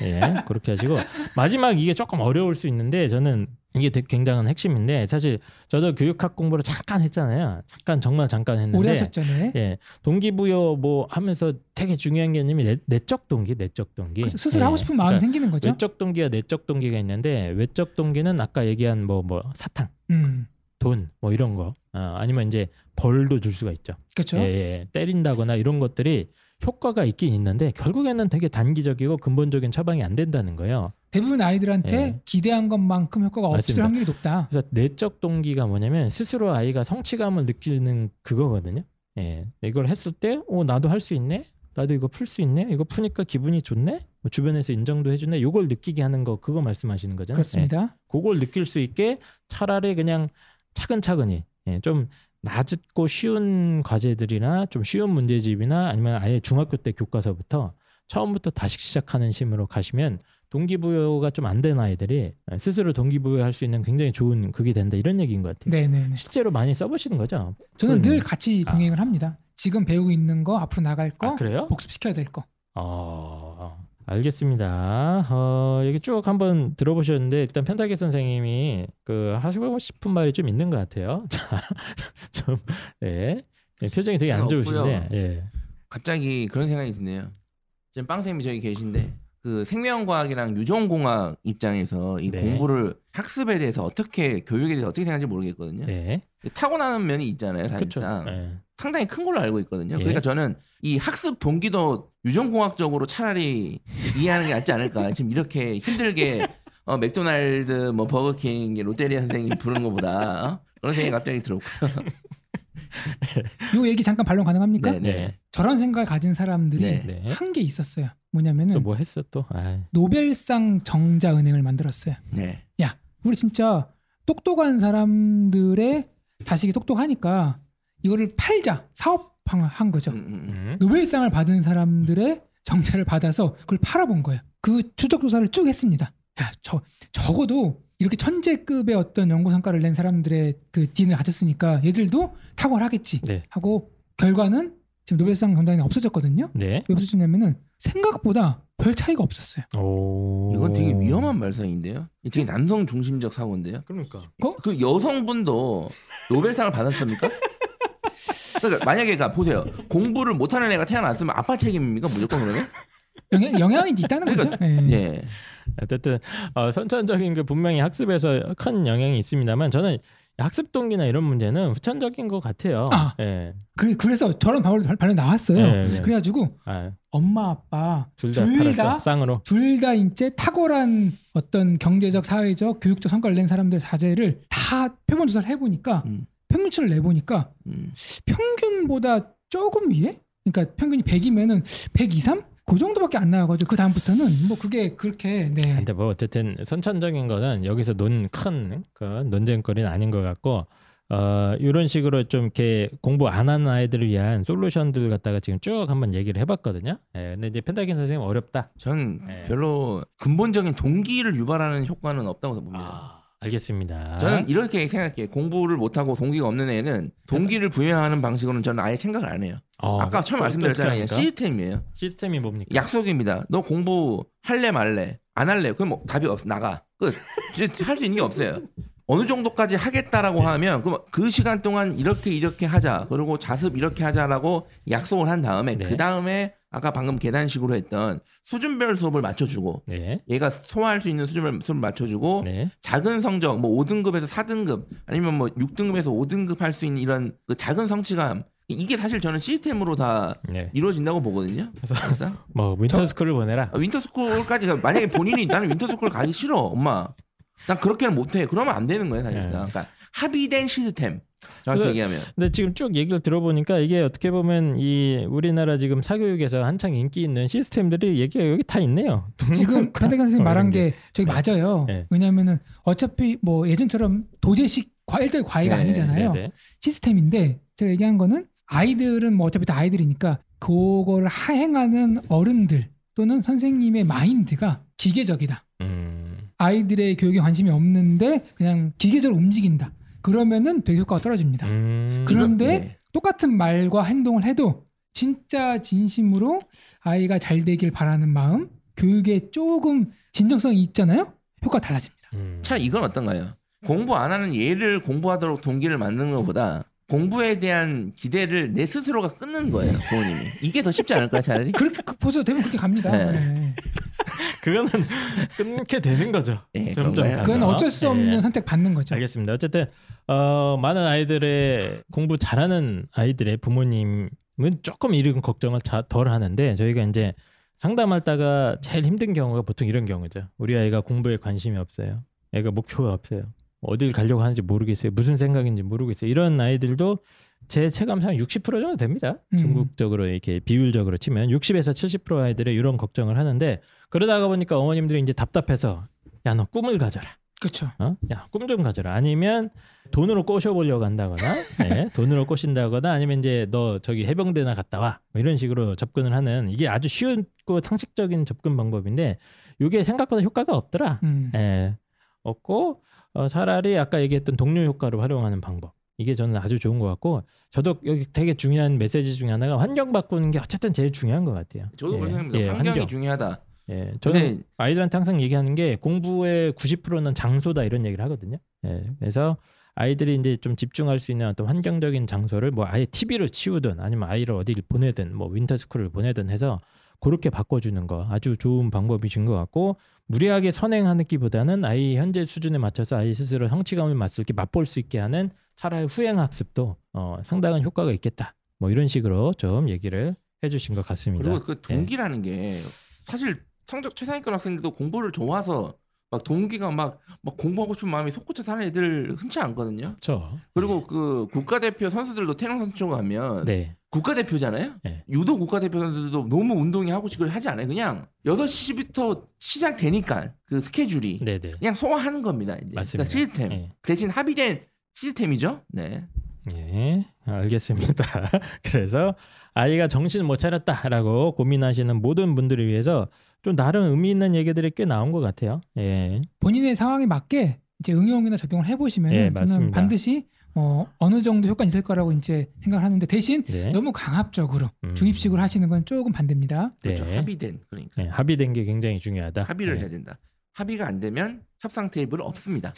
예, 그렇게 하시고 마지막 이게 조금 어려울 수 있는데 저는 이게 되게 굉장한 핵심인데 사실 저도 교육학 공부를 잠깐 했잖아요. 잠깐 정말 잠깐 했는데 오래 하셨잖아요. 예, 동기부여 뭐 하면서 되게 중요한 개념이 내, 내적 동기, 내적 동기. 그렇죠. 스스로 예, 하고 싶은 마음이 그러니까 생기는 거죠. 외적 동기와 내적 동기가 있는데 외적 동기는 아까 얘기한 뭐뭐 사탕, 음, 돈, 뭐 이런 거, 어, 아니면 이제 벌도 줄 수가 있죠. 그렇죠. 예, 예, 때린다거나 이런 것들이 효과가 있긴 있는데 결국에는 되게 단기적이고 근본적인 처방이 안 된다는 거예요. 대부분 아이들한테 예. 기대한 것만큼 효과가 없을 맞습니다. 확률이 높다. 그래서 내적 동기가 뭐냐면 스스로 아이가 성취감을 느끼는 그거거든요. 예, 이걸 했을 때, 어 나도 할 수 있네. 나도 이거 풀 수 있네. 이거 푸니까 기분이 좋네. 뭐 주변에서 인정도 해주네. 이걸 느끼게 하는 거 그거 말씀하시는 거잖아요. 예, 그렇습니다. 그걸 느낄 수 있게 차라리 그냥 차근차근히 예, 좀 낮고 쉬운 과제들이나 좀 쉬운 문제집이나 아니면 아예 중학교 때 교과서부터 처음부터 다시 시작하는 심으로 가시면 동기부여가 좀 안 된 아이들이 스스로 동기부여할 수 있는 굉장히 좋은 극이 된다 이런 얘기인 것 같아요. 네네네. 실제로 많이 써보시는 거죠? 저는 그러네. 늘 같이 아. 병행을 합니다. 지금 배우고 있는 거 앞으로 나갈 거아 그래요? 복습시켜야 될 거. 어, 알겠습니다. 어, 얘기 쭉 한번 들어보셨는데 일단 펜타기 선생님이 그 하시고 싶은 말이 좀 있는 것 같아요. 자, 좀 네. 네, 표정이 되게 안 없고요. 좋으신데, 예. 갑자기 그런 생각이 드네요. 지금 빵쌤이 저기 계신데 그 생명과학이랑 유전공학 입장에서 이 네. 공부를 학습에 대해서 어떻게 교육에 대해서 어떻게 생각하는지 모르겠거든요. 네. 타고나는 면이 있잖아요. 사실상. 예. 상당히 큰 걸로 알고 있거든요. 예. 그러니까 저는 이 학습 동기도 유전공학적으로 차라리 이해하는 게 낫지 않을까. 지금 이렇게 힘들게 어, 맥도날드, 뭐 버거킹, 롯데리아 선생님 부르는 것보다 어? 그런 생각이 갑자기 들었고요. 요 얘기 잠깐 반론 가능합니까? 네, 네. 네. 저런 생각을 가진 사람들이 네. 네. 한게 있었어요. 뭐냐면은 또 뭐 했어 또? 아, 노벨상 정자 은행을 만들었어요. 네. 야, 우리 진짜 똑똑한 사람들의 자식이 똑똑하니까 이거를 팔자 사업한 거죠. 음, 음, 음. 음. 노벨상을 받은 사람들의 정자를 받아서 그걸 팔아본 거예요. 그 추적 조사를 쭉 했습니다. 야, 저 적어도 이렇게 천재급의 어떤 연구 성과를 낸 사람들의 그 DNA를 가졌으니까 얘들도 탁월하겠지 네. 하고 결과는 지금 노벨상 정당이 없어졌거든요. 네. 왜 없어졌냐면은 생각보다 별 차이가 없었어요. 오. 이건 되게 위험한 말썽인데요. 이게 되게 남성 중심적 사고인데요. 그러니까. 그 여성분도 노벨상을 받았습니까? 그러니까 만약에 가 보세요. 공부를 못하는 애가 태어났으면 아빠 책임입니까 무조건 그러면? 영향, 영향이 있다는 거죠. 예. 예. 어쨌든 어, 선천적인 그 분명히 학습에서 큰 영향이 있습니다만 저는 학습 동기나 이런 문제는 후천적인 것 같아요. 아. 예. 그, 그래서 저런 방법이 발표 나왔어요. 예, 예. 그래가지고 아, 엄마 아빠 둘다 둘. 다? 쌍으로. 둘 다 이제 탁월한 어떤 경제적, 사회적, 교육적 성과를 낸 사람들 자제를 다 표본 조사를 해보니까 음. 평균치를 내보니까 음. 평균보다 조금 위에? 그러니까 평균이 100이면은 100 2, 3? 그 정도밖에 안 나와가지고 그 다음부터는 뭐 그게 그렇게 네. 근데 뭐 어쨌든 선천적인 거는 여기서 논 큰 그 논쟁거리는 아닌 것 같고 어, 이런 식으로 좀 이렇게 공부 안 하는 아이들을 위한 솔루션들 갖다가 지금 쭉 한번 얘기를 해봤거든요. 예, 근데 이제 펜타긴 선생님 어렵다. 전 네. 별로 근본적인 동기를 유발하는 효과는 없다고 봅니다. 아, 알겠습니다. 저는 이렇게 생각해요. 공부를 못하고 동기가 없는 애는 동기를 부여하는 방식으로는 저는 아예 생각을 안 해요. 어, 아까 처음 또 말씀드렸잖아요. 합니까? 시스템이에요. 시스템이 뭡니까? 약속입니다. 너 공부 할래 말래? 안 할래? 그럼 뭐 답이 없어. 나가. 끝. 할 수 있는 게 없어요. 어느 정도까지 하겠다라고 하면 그럼 그 시간 동안 이렇게 이렇게 하자. 그리고 자습 이렇게 하자라고 약속을 한 다음에 네. 그 다음에 아까 방금 계단식으로 했던 수준별 수업을 맞춰주고 네. 얘가 소화할 수 있는 수준별 수업을 맞춰주고 네. 작은 성적 뭐 5등급에서 4등급 아니면 뭐 6등급에서 5등급 할 수 있는 이런 그 작은 성취감 이게 사실 저는 시스템으로 다 네. 이루어진다고 보거든요. 그래서 뭐 winter school을 보내라. 아, winter school까지 가- 만약에 본인이 나는 winter school 가기 싫어 엄마 난 그렇게는 못해 그러면 안 되는 거예요 사실상 네. 그러니까 합의된 시스템 정확히 얘기하면 근데 지금 쭉 얘기를 들어보니까 이게 어떻게 보면 이 우리나라 지금 사교육에서 한창 인기 있는 시스템들이 얘기가 여기 다 있네요. 지금 펜타긴 선생님 말한 게 저기 네. 맞아요. 네. 왜냐하면은 어차피 뭐 예전처럼 도제식 과 1대 과외가 네, 아니잖아요. 네네. 시스템인데 제가 얘기한 거는 아이들은 뭐 어차피 다 아이들이니까 그걸 하행하는 어른들 또는 선생님의 마인드가 기계적이다. 음, 아이들의 교육에 관심이 없는데 그냥 기계적으로 움직인다. 그러면은 되게 효과가 떨어집니다. 음, 그런데 네. 똑같은 말과 행동을 해도 진짜 진심으로 아이가 잘 되길 바라는 마음, 교육에 조금 진정성이 있잖아요. 효과가 달라집니다. 음. 차라리 이건 어떤가요 공부 안 하는 얘를 공부하도록 동기를 만드는 것보다 공부에 대한 기대를 내 스스로가 끊는 거예요 부모님이 이게 더 쉽지 않을까요 차라리 그렇게 그- 보세요. 대부분 그렇게 갑니다. 네. 네. 그거는 끊게 되는 거죠. 예, 점점. 그건 어쩔 수 없는 예. 선택 받는 거죠. 알겠습니다. 어쨌든 어, 많은 아이들의 공부 잘하는 아이들의 부모님은 조금 이런 걱정을 자- 덜 하는데 저희가 이제 상담하다가 제일 힘든 경우가 보통 이런 경우죠. 우리 아이가 공부에 관심이 없어요. 애가 목표가 없어요. 어딜 가려고 하는지 모르겠어요. 무슨 생각인지 모르겠어요. 이런 아이들도 제 체감상 60% 정도 됩니다. 음. 전국적으로 이렇게 비율적으로 치면 60에서 70% 아이들의 이런 걱정을 하는데 그러다가 보니까 어머님들이 이제 답답해서 야 너 꿈을 가져라. 그렇죠. 어? 야, 꿈 좀 가져라. 아니면 돈으로 꼬셔보려고 한다거나, 예, 돈으로 꼬신다거나, 아니면 이제 너 저기 해병대나 갔다 와. 뭐 이런 식으로 접근을 하는 이게 아주 쉬운고 상식적인 접근 방법인데, 이게 생각보다 효과가 없더라. 음. 예, 없고, 어, 차라리 아까 얘기했던 동료 효과를 활용하는 방법. 이게 저는 아주 좋은 것 같고, 저도 여기 되게 중요한 메시지 중에 하나가 환경 바꾸는 게 어쨌든 제일 중요한 것 같아요. 저도 예, 그렇게 생각합니다 예, 환경이 환경. 중요하다 예, 저는 근데 아이들한테 항상 얘기하는 게 공부의 90%는 장소다 이런 얘기를 하거든요. 예, 그래서 아이들이 이제 좀 집중할 수 있는 어떤 환경적인 장소를 뭐 아예 TV를 치우든 아니면 아이를 어디를 보내든 뭐 윈터스쿨을 보내든 해서 그렇게 바꿔주는 거 아주 좋은 방법이신 것 같고 무리하게 선행하기보다는 아이 현재 수준에 맞춰서 아이 스스로 성취감을 맛을 게 맛볼 수 있게 하는 차라리 후행 학습도 어, 상당한 효과가 있겠다. 뭐 이런 식으로 좀 얘기를 해주신 것 같습니다. 그리고 그 동기라는 게 사실 성적 최상위권 학생들도 공부를 좋아해서 막 동기가 막, 막 공부하고 싶은 마음이 솟구쳐 사는 애들 흔치 않거든요. 그렇죠. 그리고 그 국가대표 선수들도 태릉 선수촌 가면 네. 국가대표잖아요. 네. 유도 국가대표 선수들도 너무 운동이 하고 싶고 하지 않아요. 그냥 6시부터 시작되니까 그 스케줄이 네, 네. 그냥 소화하는 겁니다. 이제. 맞습니다. 그러니까 시스템. 예. 대신 합의된 시스템이죠. 네. 예, 알겠습니다. 그래서 아이가 정신 못 차렸다라고 고민하시는 모든 분들을 위해서 좀 나름 의미 있는 얘기들이 꽤 나온 것 같아요. 예, 본인의 상황에 맞게 이제 응용이나 적용을 해보시면 예. 반드시 어, 어느 정도 효과 는 있을 거라고 이제 생각을 하는데 대신 네. 너무 강압적으로 음. 주입식으로 하시는 건 조금 반대입니다. 그렇죠. 네. 합의된 그러니까 네, 합의된 게 굉장히 중요하다. 합의를 네. 해야 된다. 합의가 안 되면 협상 테이블 없습니다.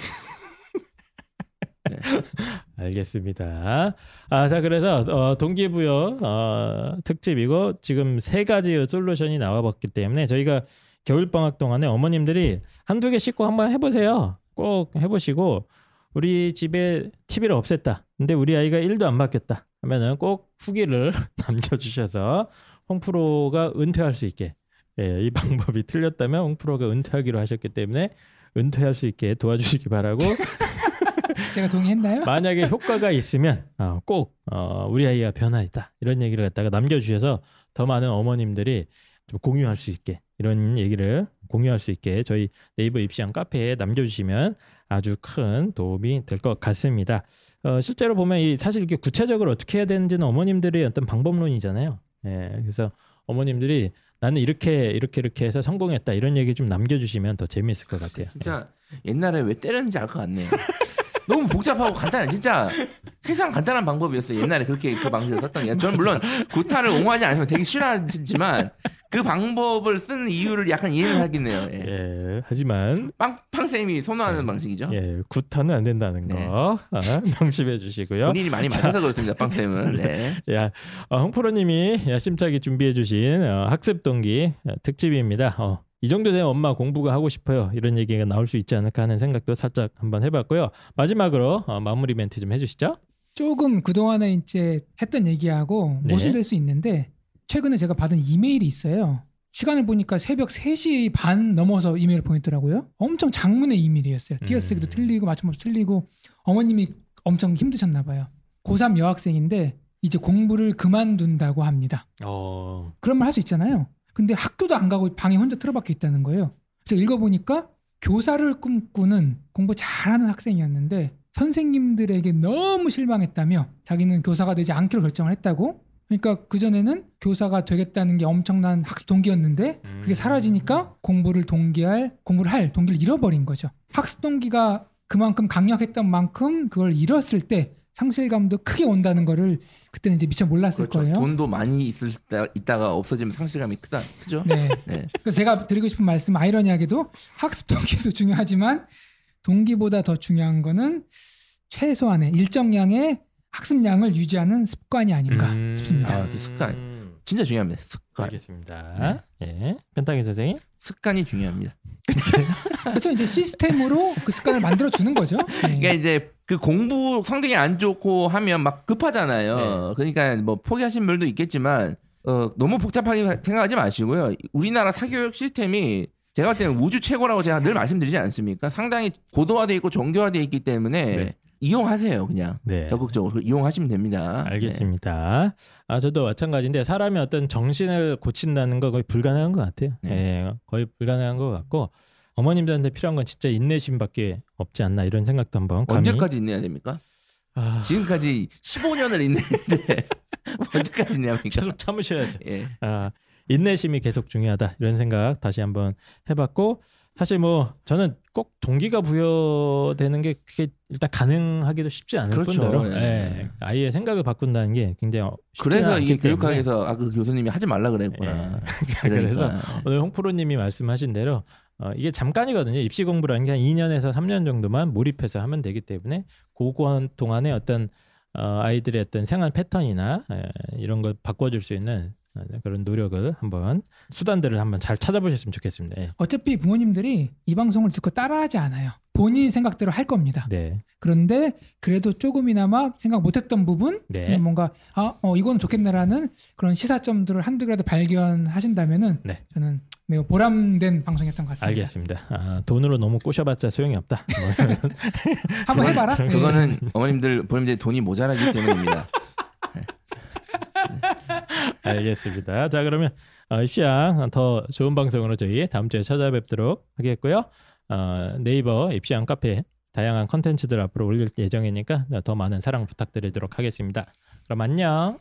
알겠습니다. 아, 자, 그래서 어, 동기부여 어, 특집이고 지금 세 가지 솔루션이 나와봤기 때문에 저희가 겨울 방학 동안에 어머님들이 한두 개 씻고 한번 해보세요. 꼭 해보시고 우리 집에 TV를 없앴다. 근데 우리 아이가 1도 안 바뀌었다. 하면은 꼭 후기를 남겨주셔서 홍프로가 은퇴할 수 있게 예, 이 방법이 틀렸다면 홍프로가 은퇴하기로 하셨기 때문에 은퇴할 수 있게 도와주시기 바라고 제가 동의했나요? 만약에 효과가 있으면 어, 꼭 어, 우리 아이가 변화했다 이런 얘기를 갖다가 남겨주셔서 더 많은 어머님들이 좀 공유할 수 있게 이런 얘기를 공유할 수 있게 저희 네이버 입시한 카페에 남겨주시면 아주 큰 도움이 될 것 같습니다. 어, 실제로 보면 이 사실 이렇게 구체적으로 어떻게 해야 되는지는 어머님들의 어떤 방법론이잖아요. 예, 그래서 어머님들이 나는 이렇게 이렇게 이렇게 해서 성공했다 이런 얘기 좀 남겨주시면 더 재미있을 것 같아요. 진짜 옛날에 왜 때렸는지 알 것 같네요. 너무 복잡하고 간단해. 진짜 세상 간단한 방법이었어요. 옛날에 그렇게 그 방식을 썼던 게. 저는 물론 구타를 옹호하지 않으면 되게 싫어하지만 그 방법을 쓰는 이유를 약간 이해를 하겠네요. 예. 예, 하지만 빵, 팡쌤이 선호하는 방식이죠. 예, 구타는 안 된다는 거 네. 아, 명심해 주시고요. 본인이 많이 맞아서 그렇습니다. 빵쌤은. 네. 야, 어, 홍프로님이 야심차게 준비해 주신 어, 학습 동기 어, 특집입니다. 어, 이 정도 되면 엄마 공부가 하고 싶어요. 이런 얘기가 나올 수 있지 않을까 하는 생각도 살짝 한번 해봤고요. 마지막으로 어, 마무리 멘트 좀 해주시죠. 조금 그동안에 이제 했던 얘기하고 네. 모순될 수 있는데 최근에 제가 받은 이메일이 있어요. 시간을 보니까 새벽 3시 반 넘어서 이메일 보냈더라고요. 엄청 장문의 이메일이었어요. 띄어쓰기도 음. 틀리고 맞춤법도 틀리고 어머님이 엄청 힘드셨나 봐요. 고3 여학생인데 이제 공부를 그만둔다고 합니다. 어, 그런 말 할 수 있잖아요. 근데 학교도 안 가고 방에 혼자 틀어박혀 있다는 거예요. 그래서 읽어보니까 교사를 꿈꾸는 공부 잘하는 학생이었는데 선생님들에게 너무 실망했다며 자기는 교사가 되지 않기로 결정을 했다고. 그러니까 그전에는 교사가 되겠다는 게 엄청난 학습 동기였는데 그게 사라지니까 공부를 동기할 공부를 할 동기를 잃어버린 거죠. 학습 동기가 그만큼 강력했던 만큼 그걸 잃었을 때 상실감도 크게 온다는 거를 그때는 이제 미처 몰랐을 그렇죠. 거예요. 돈도 많이 있을 때 있다가 없어지면 상실감이 크다. 크죠? 네. 네. 그래서 제가 드리고 싶은 말씀 아이러니하게도 학습 동기도 중요하지만 동기보다 더 중요한 거는 최소한의 일정량의 학습량을 유지하는 습관이 아닌가 음, 싶습니다. 아, 그 습관. 진짜 중요합니다. 습관. 알겠습니다. 예, 편타기 선생님. 습관이 중요합니다. 그렇죠. 이제 시스템으로 그 습관을 만들어 주는 거죠. 네. 그러니까 이제 그 공부 성적이 안 좋고 하면 막 네. 급하잖아요. 그러니까 뭐 포기하신 분도 있겠지만 어, 너무 복잡하게 생각하지 마시고요. 우리나라 사교육 시스템이 제가 볼 때는 우주 최고라고 제가 늘 말씀드리지 않습니까? 상당히 고도화돼 있고 정교화돼 있기 때문에 네. 이용하세요, 그냥 네. 적극적으로 이용하시면 됩니다. 알겠습니다. 아 저도 마찬가지인데 사람이 어떤 정신을 고친다는 거 거의 불가능한 것 같아요. 네. 예, 거의 불가능한 것 같고 어머님들한테 필요한 건 진짜 인내심밖에 없지 않나 이런 생각도 한번 네. 감히 언제까지 인내해야 됩니까? 아, 지금까지 15년을 인내했는데 언제까지 인내합니까? 계속 참으셔야죠. 예. 아, 인내심이 계속 중요하다 이런 생각 다시 한번 해봤고 사실 뭐 저는 꼭 동기가 부여되는 게 그게 일단 가능하기도 쉽지 않을 그렇죠. 뿐더러 예. 예, 아이의 생각을 바꾼다는 게 굉장히 쉽지 그래서 않기 이 때문에 교육학에서 아그 교수님이 하지 말라 그랬구나. 그래서 그러니까. 오늘 홍프로님이 말씀하신 대로 어, 이게 잠깐이거든요. 입시 공부라는 게 한 2년에서 3년 정도만 몰입해서 하면 되기 때문에 그거 동안에 어떤 어, 아이들의 어떤 생활 패턴이나 에, 이런 걸 바꿔줄 수 있는 어, 그런 노력을 한번 수단들을 한번 잘 찾아보셨으면 좋겠습니다. 예. 어차피 부모님들이 이 방송을 듣고 따라하지 않아요. 본인 생각대로 할 겁니다. 네, 그런데 그래도 조금이나마 생각 못했던 부분 네. 뭔가 아, 어, 이건 좋겠네라는 그런 시사점들을 한두 개라도 발견하신다면은 네. 저는 매우 보람된 방송이었던 것 같습니다. 알겠습니다. 아, 돈으로 너무 꼬셔봤자 소용이 없다. 뭐 한번 해봐라. 네. 그거는 어머님들 부모님들 돈이 모자라기 때문입니다. 알겠습니다. 자 그러면 어, 입시왕 더 좋은 방송으로 저희 다음 주에 찾아뵙도록 하겠고요. 어, 네이버 입시왕 카페 다양한 컨텐츠들 앞으로 올릴 예정이니까 더 많은 사랑 부탁드리도록 하겠습니다. 그럼 안녕.